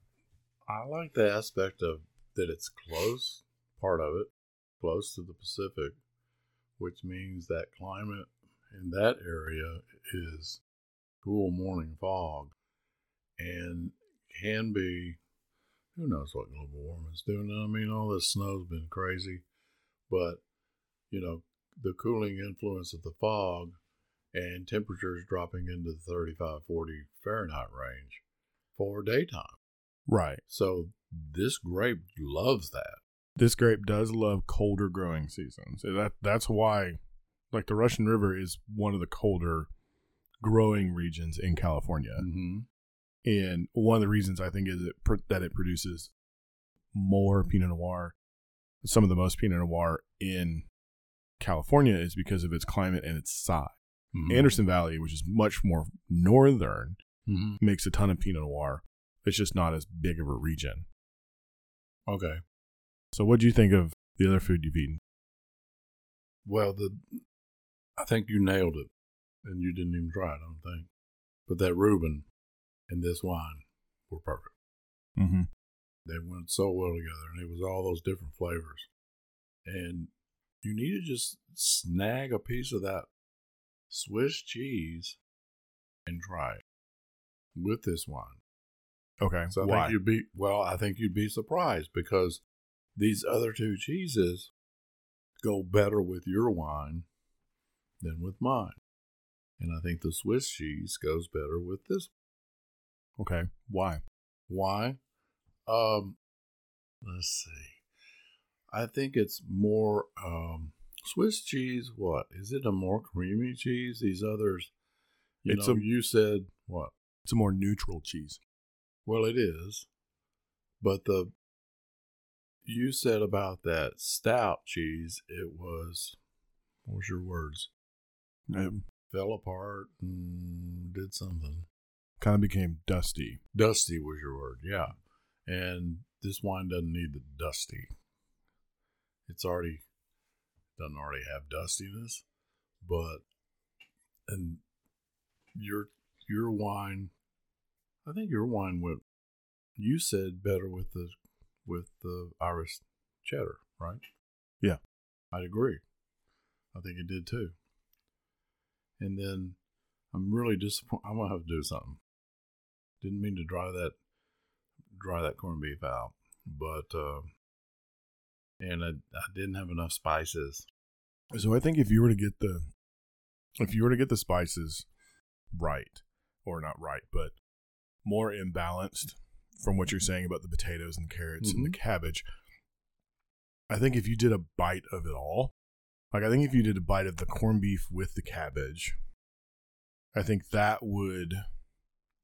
S2: I like the aspect of that it's close, part of it, close to the Pacific, which means that climate in that area is cool morning fog and can be who knows what global warming's doing. I mean, all this snow's been crazy, but you know, the cooling influence of the fog and temperatures dropping into the 35, 40 Fahrenheit range for daytime.
S1: Right.
S2: So this grape loves that.
S1: this grape does love colder growing seasons. That that's why, like the Russian River is one of the colder growing regions in California,
S2: Mm-hmm.
S1: And one of the reasons I think is it pr- that it produces more Pinot Noir, some of the most Pinot Noir in California is because of its climate and its size.
S2: Mm-hmm.
S1: Anderson Valley, which is much more northern,
S2: Mm-hmm.
S1: makes a ton of Pinot Noir. It's just not as big of a region.
S2: Okay.
S1: So, what do you think of the other food you've eaten?
S2: Well, the I think you nailed it, and you didn't even try it. I don't think. But that Reuben and this wine were perfect.
S1: Mm-hmm.
S2: They went so well together, and it was all those different flavors. And you need to just snag a piece of that Swiss cheese and try it with this wine.
S1: Okay.
S2: So I
S1: Why?
S2: think you'd be well. I think you'd be surprised because these other two cheeses go better with your wine than with mine, and I think the Swiss cheese goes better with this.
S1: Okay. Why?
S2: Why? Um, let's see. I think it's more um Swiss cheese. What is it? A more creamy cheese? These others, you
S1: It's
S2: know,
S1: a-
S2: you said what?
S1: It's a more neutral cheese.
S2: Well, it is, but the you said about that stout cheese, it was what was your words?
S1: It
S2: Fell apart and did something.
S1: Kind of became dusty.
S2: Dusty was your word, yeah. And this wine doesn't need the dusty. It's already doesn't already have dustiness, but and your your wine, I think your wine went. You said better with the with the Irish cheddar, right?
S1: Yeah.
S2: I'd agree. I think it did too. And then I'm really disappointed. I'm gonna have to do something. Didn't mean to dry that dry that corned beef out, but uh, and I, I didn't have enough spices.
S1: So I think if you were to get the if you were to get the spices right, or not right, but more imbalanced from what you're saying about the potatoes and carrots and the cabbage, I think if you did a bite of it all, like I think if you did a bite of the corned beef with the cabbage, I think that would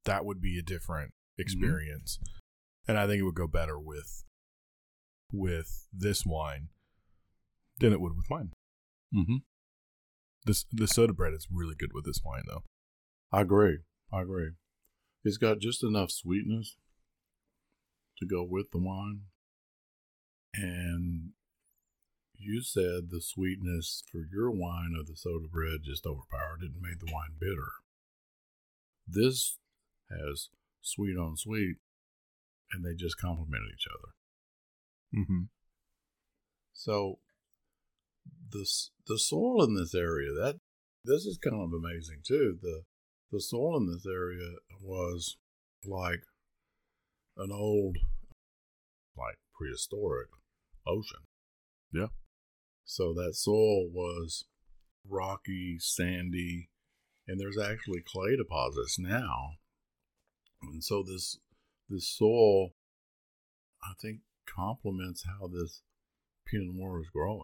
S1: that would be a different experience. And I think it would go better with with this wine than it would with mine.
S2: Mm-hmm.
S1: This the soda bread is really good with this wine though.
S2: I agree. I agree. It's got just enough sweetness to go with the wine. And you said the sweetness for your wine of the soda bread just overpowered it and made the wine bitter. This has sweet on sweet, and they just complemented each other.
S1: Mm-hmm.
S2: So the the soil in this area that this is kind of amazing too. The the soil in this area was like an old, like prehistoric ocean.
S1: Yeah.
S2: So that soil was rocky, sandy, and there's actually clay deposits now. And so this this soil, I think, complements how this Pinot Noir is growing,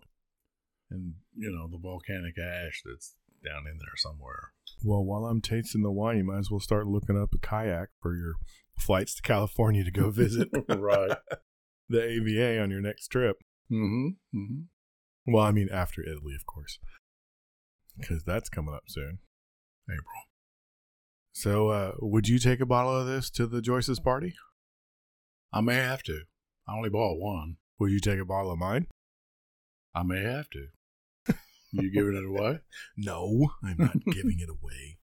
S2: and you know the volcanic ash that's down in there somewhere.
S1: Well, while I'm tasting the wine, you might as well start looking up a kayak for your flights to California to go visit
S2: right.
S1: the AVA on your next trip.
S2: Mm-hmm. Mm-hmm.
S1: Well, I mean after Italy, of course, because that's coming up soon.
S2: April.
S1: So, uh, would you take a bottle of this to the Joyce's party?
S2: I may have to. I only bought one.
S1: Would you take a bottle of mine?
S2: I may have to. You giving it away?
S1: No, I'm not giving it away.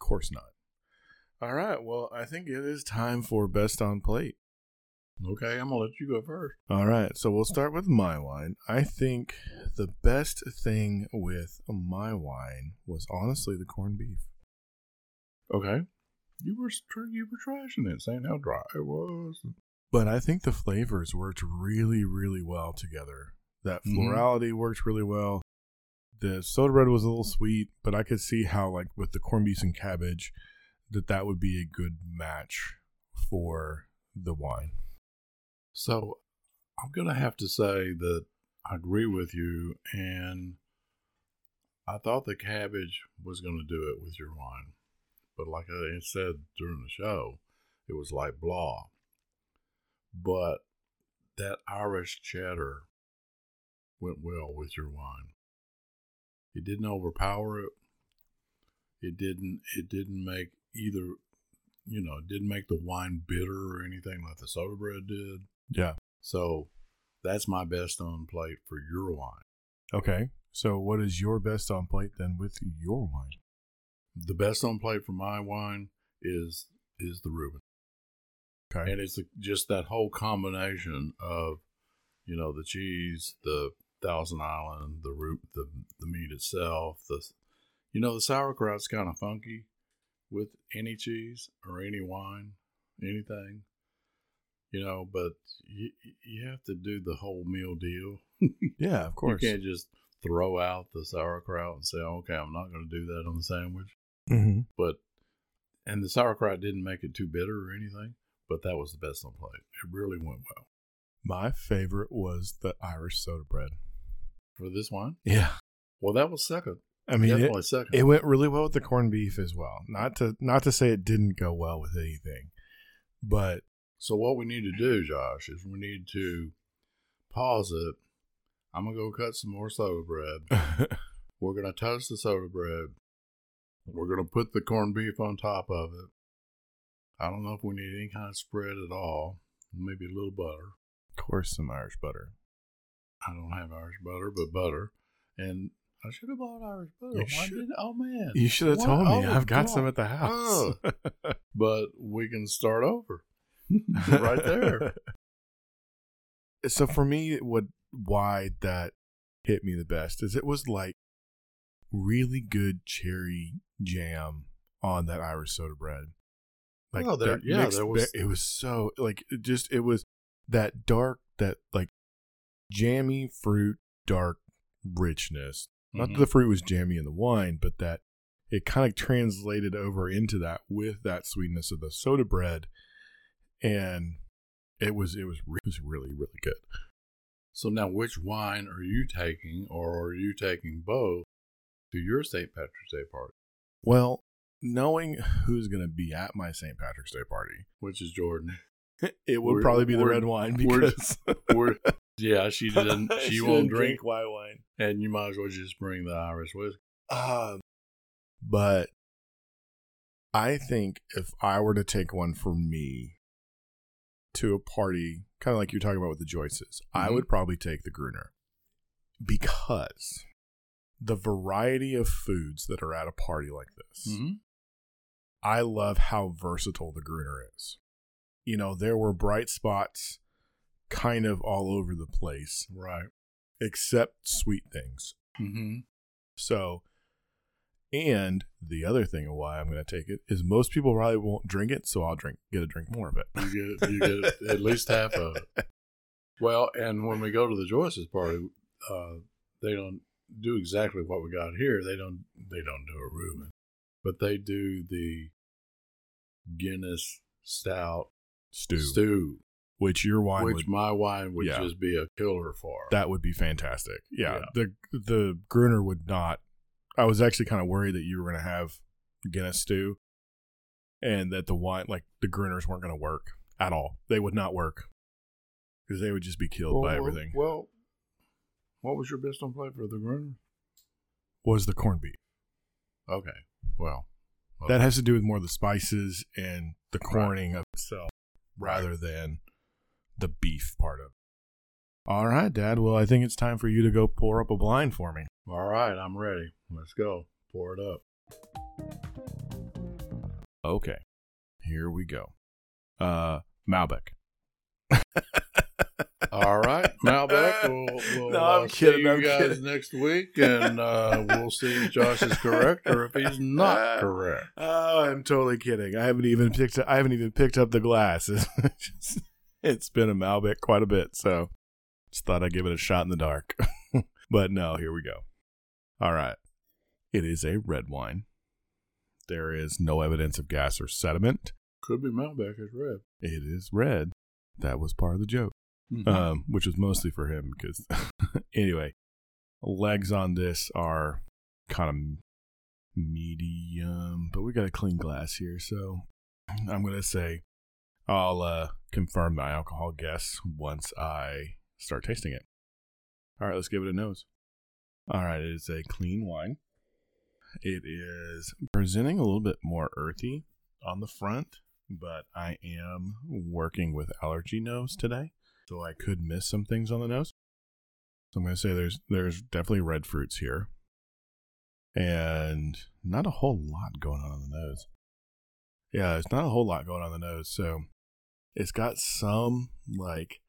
S1: Of course not. All right. Well, I think it is time for best on plate.
S2: Okay, I'm gonna let you go first.
S1: All right. So we'll start with my wine. I think the best thing with my wine was honestly the corned beef.
S2: Okay. You were you were trashing it, saying how dry it was.
S1: But I think the flavors worked really, really well together. That
S2: Mhm.
S1: florality worked really well. The soda bread was a little sweet, but I could see how, like, with the corned beef and cabbage, that that would be a good match for the wine.
S2: So I'm gonna have to say that I agree with you, and I thought the cabbage was gonna do it with your wine, but like I said during the show, it was like blah. But that Irish cheddar went well with your wine. It didn't overpower it. It didn't. It didn't make either. You know, it didn't make the wine bitter or anything like the soda bread did.
S1: Yeah.
S2: So that's my best on plate for your wine.
S1: Okay. So, what is your best on plate then with your wine?
S2: The best on plate for my wine is is the Reuben,
S1: Okay.
S2: and it's just that whole combination of, you know, the cheese, the Thousand Island, the root, the the meat itself. The, you know, the sauerkraut's kind of funky with any cheese or any wine, anything. You know, but you you have to do the whole meal deal.
S1: yeah, of course.
S2: You can't just throw out the sauerkraut and say, okay, I'm not going to do that on the sandwich.
S1: Mm-hmm.
S2: But, and the sauerkraut didn't make it too bitter or anything, but that was the best on plate. It really went well.
S1: My favorite was the Irish soda bread.
S2: For this one,
S1: Yeah.
S2: well, that was second.
S1: I mean, it,
S2: Definitely second.
S1: it went really well with the corned beef as well. Not to not to say it didn't go well with anything, but
S2: so what we need to do, Josh, is we need to pause it. I'm going to go cut some more soda bread. We're going to toast the soda bread. We're going to put the corned beef on top of it. I don't know if we need any kind of spread at all. Maybe a little butter.
S1: of course, some Irish butter.
S2: I don't have Irish butter, but butter. And I should have bought Irish butter.
S1: You
S2: Why
S1: should-
S2: did Oh man.
S1: You should have
S2: What?
S1: told me.
S2: Oh,
S1: I've got
S2: God.
S1: some at the house.
S2: But we can start over. right there.
S1: so for me, what why that hit me the best is it was like really good cherry jam on that Irish soda bread. Like
S2: Well, there- yeah,
S1: mixed
S2: there was-
S1: it was so like it just it was that dark that like jammy fruit dark richness. Not
S2: Mhm.
S1: that the fruit was jammy in the wine, but that it kind of translated over into that with that sweetness of the soda bread, and it was it was it was really really good.
S2: So now which wine are you taking or are you taking both to your St. Patrick's Day party?
S1: Well, knowing who's going to be at my St. Patrick's Day party,
S2: Which is Jordan.
S1: it would
S2: We're-
S1: probably be the red wine
S2: we're-
S1: because
S2: We're, yeah, she didn't she, won't drink
S1: white wine.
S2: and you might as well just bring the Irish whiskey.
S1: Um, but I think if I were to take one for me to a party, kind of like you're talking about with the Joyces, I
S2: Mhm.
S1: would probably take the Gruner because the variety of foods that are at a party like this,
S2: Mm-hmm.
S1: I love how versatile the Gruner is. You know, there were bright spots kind of all over the place.
S2: Right.
S1: except sweet things.
S2: Mm-hmm.
S1: So, and the other thing of why I'm going to take it is most people probably won't drink it, so I'll drink get a drink more of it.
S2: You get you get at least half of it. Well, and when we go to the Joyce's party, uh, they don't do exactly what we got here. They don't they don't do a Reuben, but they do the Guinness Stout
S1: Stew,
S2: stew,
S1: which your wine
S2: which
S1: would
S2: my wine would
S1: Yeah.
S2: just be a killer for.
S1: that would be fantastic. Yeah,
S2: Yeah.
S1: the the Gruner would not. I was actually kind of worried that you were going to have Guinness stew, and that the wine, like the Gruners, weren't going to work at all. They would not work because they would just be killed by everything.
S2: Well, what was your best on flavor of the Gruner?
S1: Was the corned beef
S2: Okay, well,
S1: that has to do with more of the spices and the
S2: Right.
S1: corning of itself, rather than the beef part of. it. All right, Dad. Well, I think it's time for you to go pour up a blind for me.
S2: all right, I'm ready. Let's go. Pour it up.
S1: Okay, here we go. Uh, Malbec.
S2: All right, Malbec. We'll, we'll
S1: No,
S2: uh,
S1: I'm
S2: see
S1: kidding,
S2: you
S1: I'm
S2: guys
S1: kidding.
S2: next week, and uh, we'll see if Josh is correct or if he's not correct.
S1: Oh, I'm totally kidding. I haven't even picked. I haven't even picked up the glass. It's, it's been a Malbec quite a bit, so just thought I'd give it a shot in the dark. but no, here we go. All right, it is a red wine. There is no evidence of gas or sediment.
S2: Could be Malbec is red.
S1: It is red. That was part of the joke. Um, which was mostly for him because anyway, legs on this are kind of medium, but we got a clean glass here, so I'm gonna say I'll uh, confirm my alcohol guess once I start tasting it. All right, let's give it a nose. All right, it is a clean wine. It is presenting a little bit more earthy on the front, but I am working with allergy nose today so I could miss some things on the nose. So I'm going to say there's there's definitely red fruits here, and not a whole lot going on on the nose. Yeah, it's not a whole lot going on the nose. So it's got some like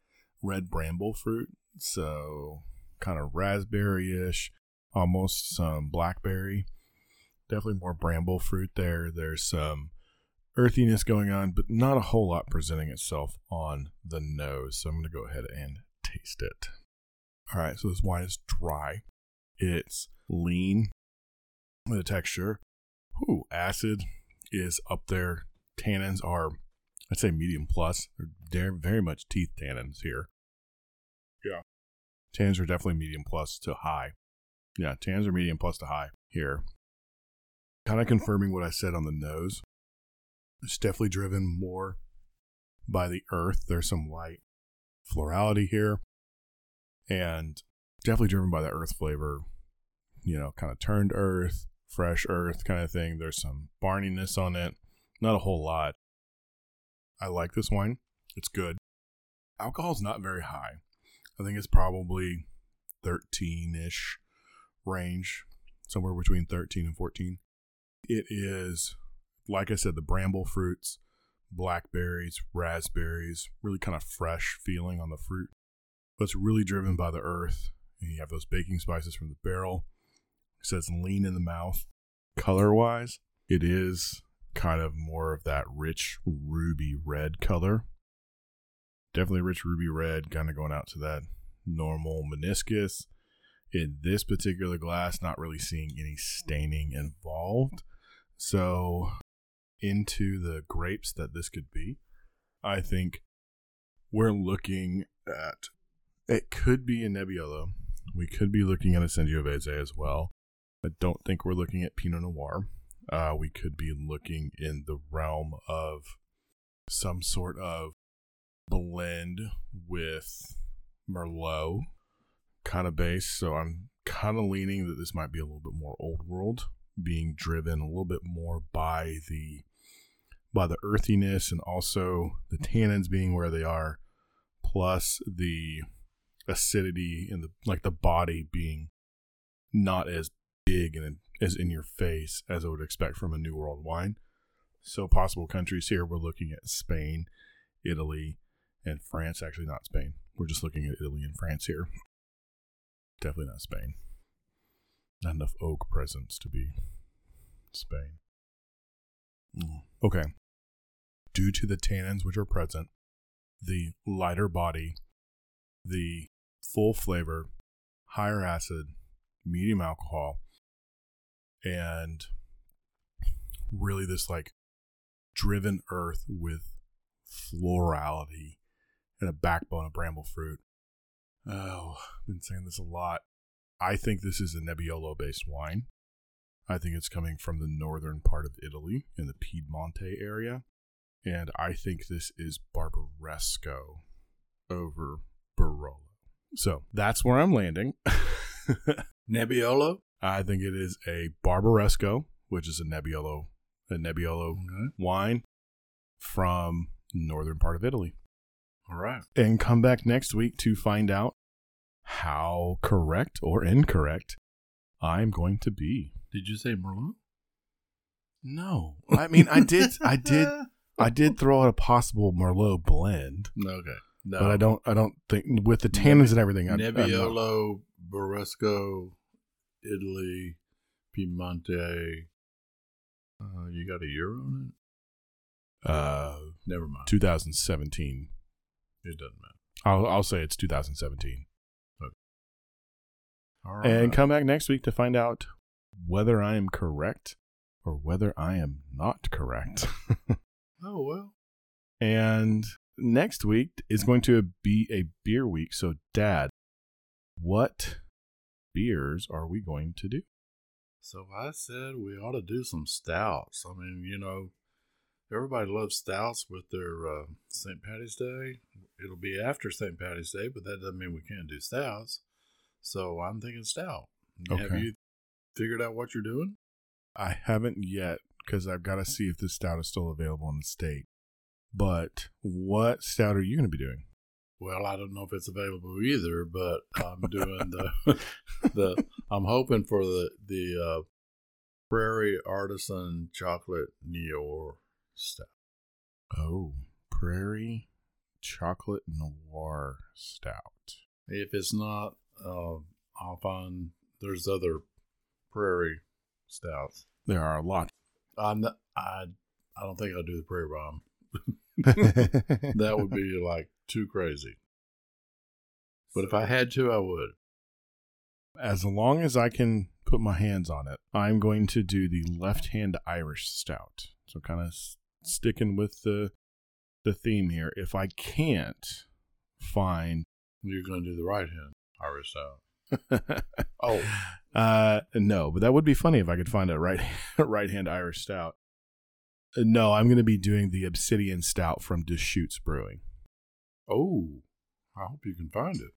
S1: red bramble fruit, so kind of raspberry-ish, almost some blackberry. Definitely more bramble fruit there. There's some earthiness going on, but not a whole lot presenting itself on the nose. So I'm going to go ahead and taste it. All right, so this wine is dry. It's lean with a texture. Ooh, acid is up there. Tannins are, I'd say, medium plus. They're very much teeth tannins here. Yeah. Tannins are definitely medium plus to high. Yeah, tannins are medium plus to high here. Kind of confirming what I said on the nose. It's definitely driven more by the earth. There's some light florality here. And definitely driven by the earth flavor. You know, kind of turned earth, fresh earth kind of thing. There's some barniness on it. Not a whole lot. I like this wine. It's good. Alcohol's not very high. I think it's probably 13 ish range, somewhere between 13 and 14. It is like I said, the bramble fruits, blackberries, raspberries, really kind of fresh feeling on the fruit. But it's really driven by the earth. And you have those baking spices from the barrel. It says lean in the mouth. Color wise, it is kind of more of that rich ruby red color. Definitely rich ruby red, kind of going out to that normal meniscus. In this particular glass, not really seeing any staining involved. So into the grapes that this could be, I think we're looking at it could be a Nebbiolo. We could be looking at a Sangiovese as well. I don't think we're looking at Pinot Noir. Uh, we could be looking in the realm of some sort of blend with Merlot kind of base. So I'm kind of leaning that this might be a little bit more old world, being driven a little bit more by the by the earthiness and also the tannins being where they are, plus the acidity and the like the body being not as big and as in your face as I would expect from a New World wine. So possible countries here we're looking at Spain, Italy, and France. Actually, not Spain. We're just looking at Italy and France here. Definitely not Spain. Not enough oak presence to be Spain. Mm. Okay. Due to the tannins which are present, the lighter body, the full flavor, higher acid, medium alcohol, and really this like driven earth with florality and a backbone of bramble fruit. Oh, I've been saying this a lot. I think this is a Nebbiolo based wine. I think it's coming from the northern part of Italy in the Piedmonte area. And I think this is Barbaresco over Barolo. So that's where I'm landing.
S2: Nebbiolo?
S1: I think it is a Barbaresco, which is a Nebbiolo, a Nebbiolo
S2: Okay.
S1: wine from northern part of Italy.
S2: All right.
S1: And come back next week to find out how correct or incorrect I'm going to be.
S2: Did you say Merlot?
S1: No. I mean I did I did I did throw out a possible Merlot blend,
S2: Okay. No.
S1: but I don't I don't think with the tannins and everything I, I don't know.
S2: Nebbiolo, Baresco, Italy, Piemonte. Uh, you got a year on it?
S1: uh
S2: Never mind.
S1: 2017.
S2: It doesn't matter.
S1: I'll I'll say it's 2017.
S2: All right.
S1: And come back next week to find out whether I am correct or whether I am not correct.
S2: oh well.
S1: and next week is going to be a beer week. So, Dad, what beers are we going to do?
S2: So I said we ought to do some stouts. I mean, you know, everybody loves stouts with their uh, St. Patty's Day. It'll be after St. Patty's Day, but that doesn't mean we can't do stouts. So I'm thinking stout.
S1: Okay.
S2: Have you figured out what you're doing?
S1: I haven't yet because I've got to see if this stout is still available in the state. But what stout are you going to be doing?
S2: Well, I don't know if it's available either, but I'm doing the the I'm hoping for the the uh, Prairie Artisan Chocolate Noir stout.
S1: Oh, Prairie Chocolate Noir Stout.
S2: If it's not, uh, I'll find there's other Prairie stouts.
S1: There are a lot.
S2: I'm not, I I don't think I'll do the Prairie Bomb. That would be like too crazy. But if I had to, I would.
S1: as long as I can put my hands on it, I'm going to do the left hand Irish stout. So kind of s- sticking with the the theme here. If I can't find
S2: You're going to do the right hand Irish stout. Oh.
S1: Uh no, but that would be funny if I could find a right right hand Irish stout. Uh, No, I'm going to be doing the Obsidian Stout from Deschutes Brewing.
S2: Oh, I hope you can find it.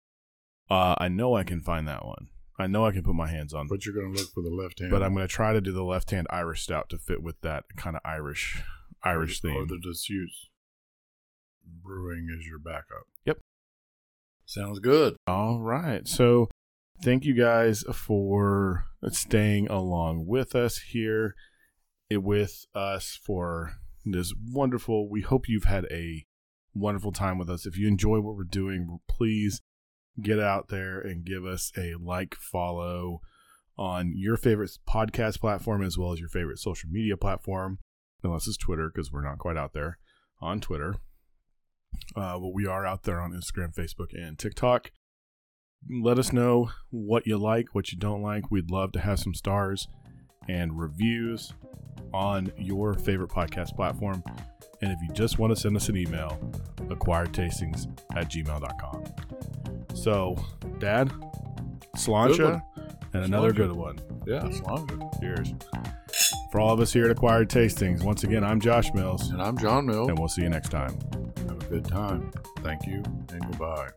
S1: Uh, I know I can find that one. I know I can put my hands on,
S2: But you're going to look for the left hand.
S1: but I'm going to try to do the left hand Irish stout to fit with that kind of Irish Irish
S2: Or
S1: theme.
S2: the Deschutes Brewing is your backup.
S1: Yep.
S2: Sounds good.
S1: All right. So thank you guys for staying along with us here eh, with us for this wonderful. We hope you've had a wonderful time with us. If you enjoy what we're doing, please get out there and give us a like, follow on your favorite podcast platform as well as your favorite social media platform, unless it's Twitter because we're not quite out there on Twitter. Uh, but we are out there on Instagram, Facebook, and TikTok. Let us know what you like, what you don't like. We'd love to have some stars and reviews on your favorite podcast platform. And if you just want to send us an email, acquiredtastings at gmail.com. So, Dad,
S2: Sláinte,
S1: and another
S2: Sláinte.
S1: good one.
S2: Yeah, Sláinte.
S1: Cheers. For all of us here at Acquired Tastings, once again, I'm Josh Mills,
S2: And I'm John Mill.
S1: and we'll see you next time.
S2: Have a good time. Thank you and goodbye.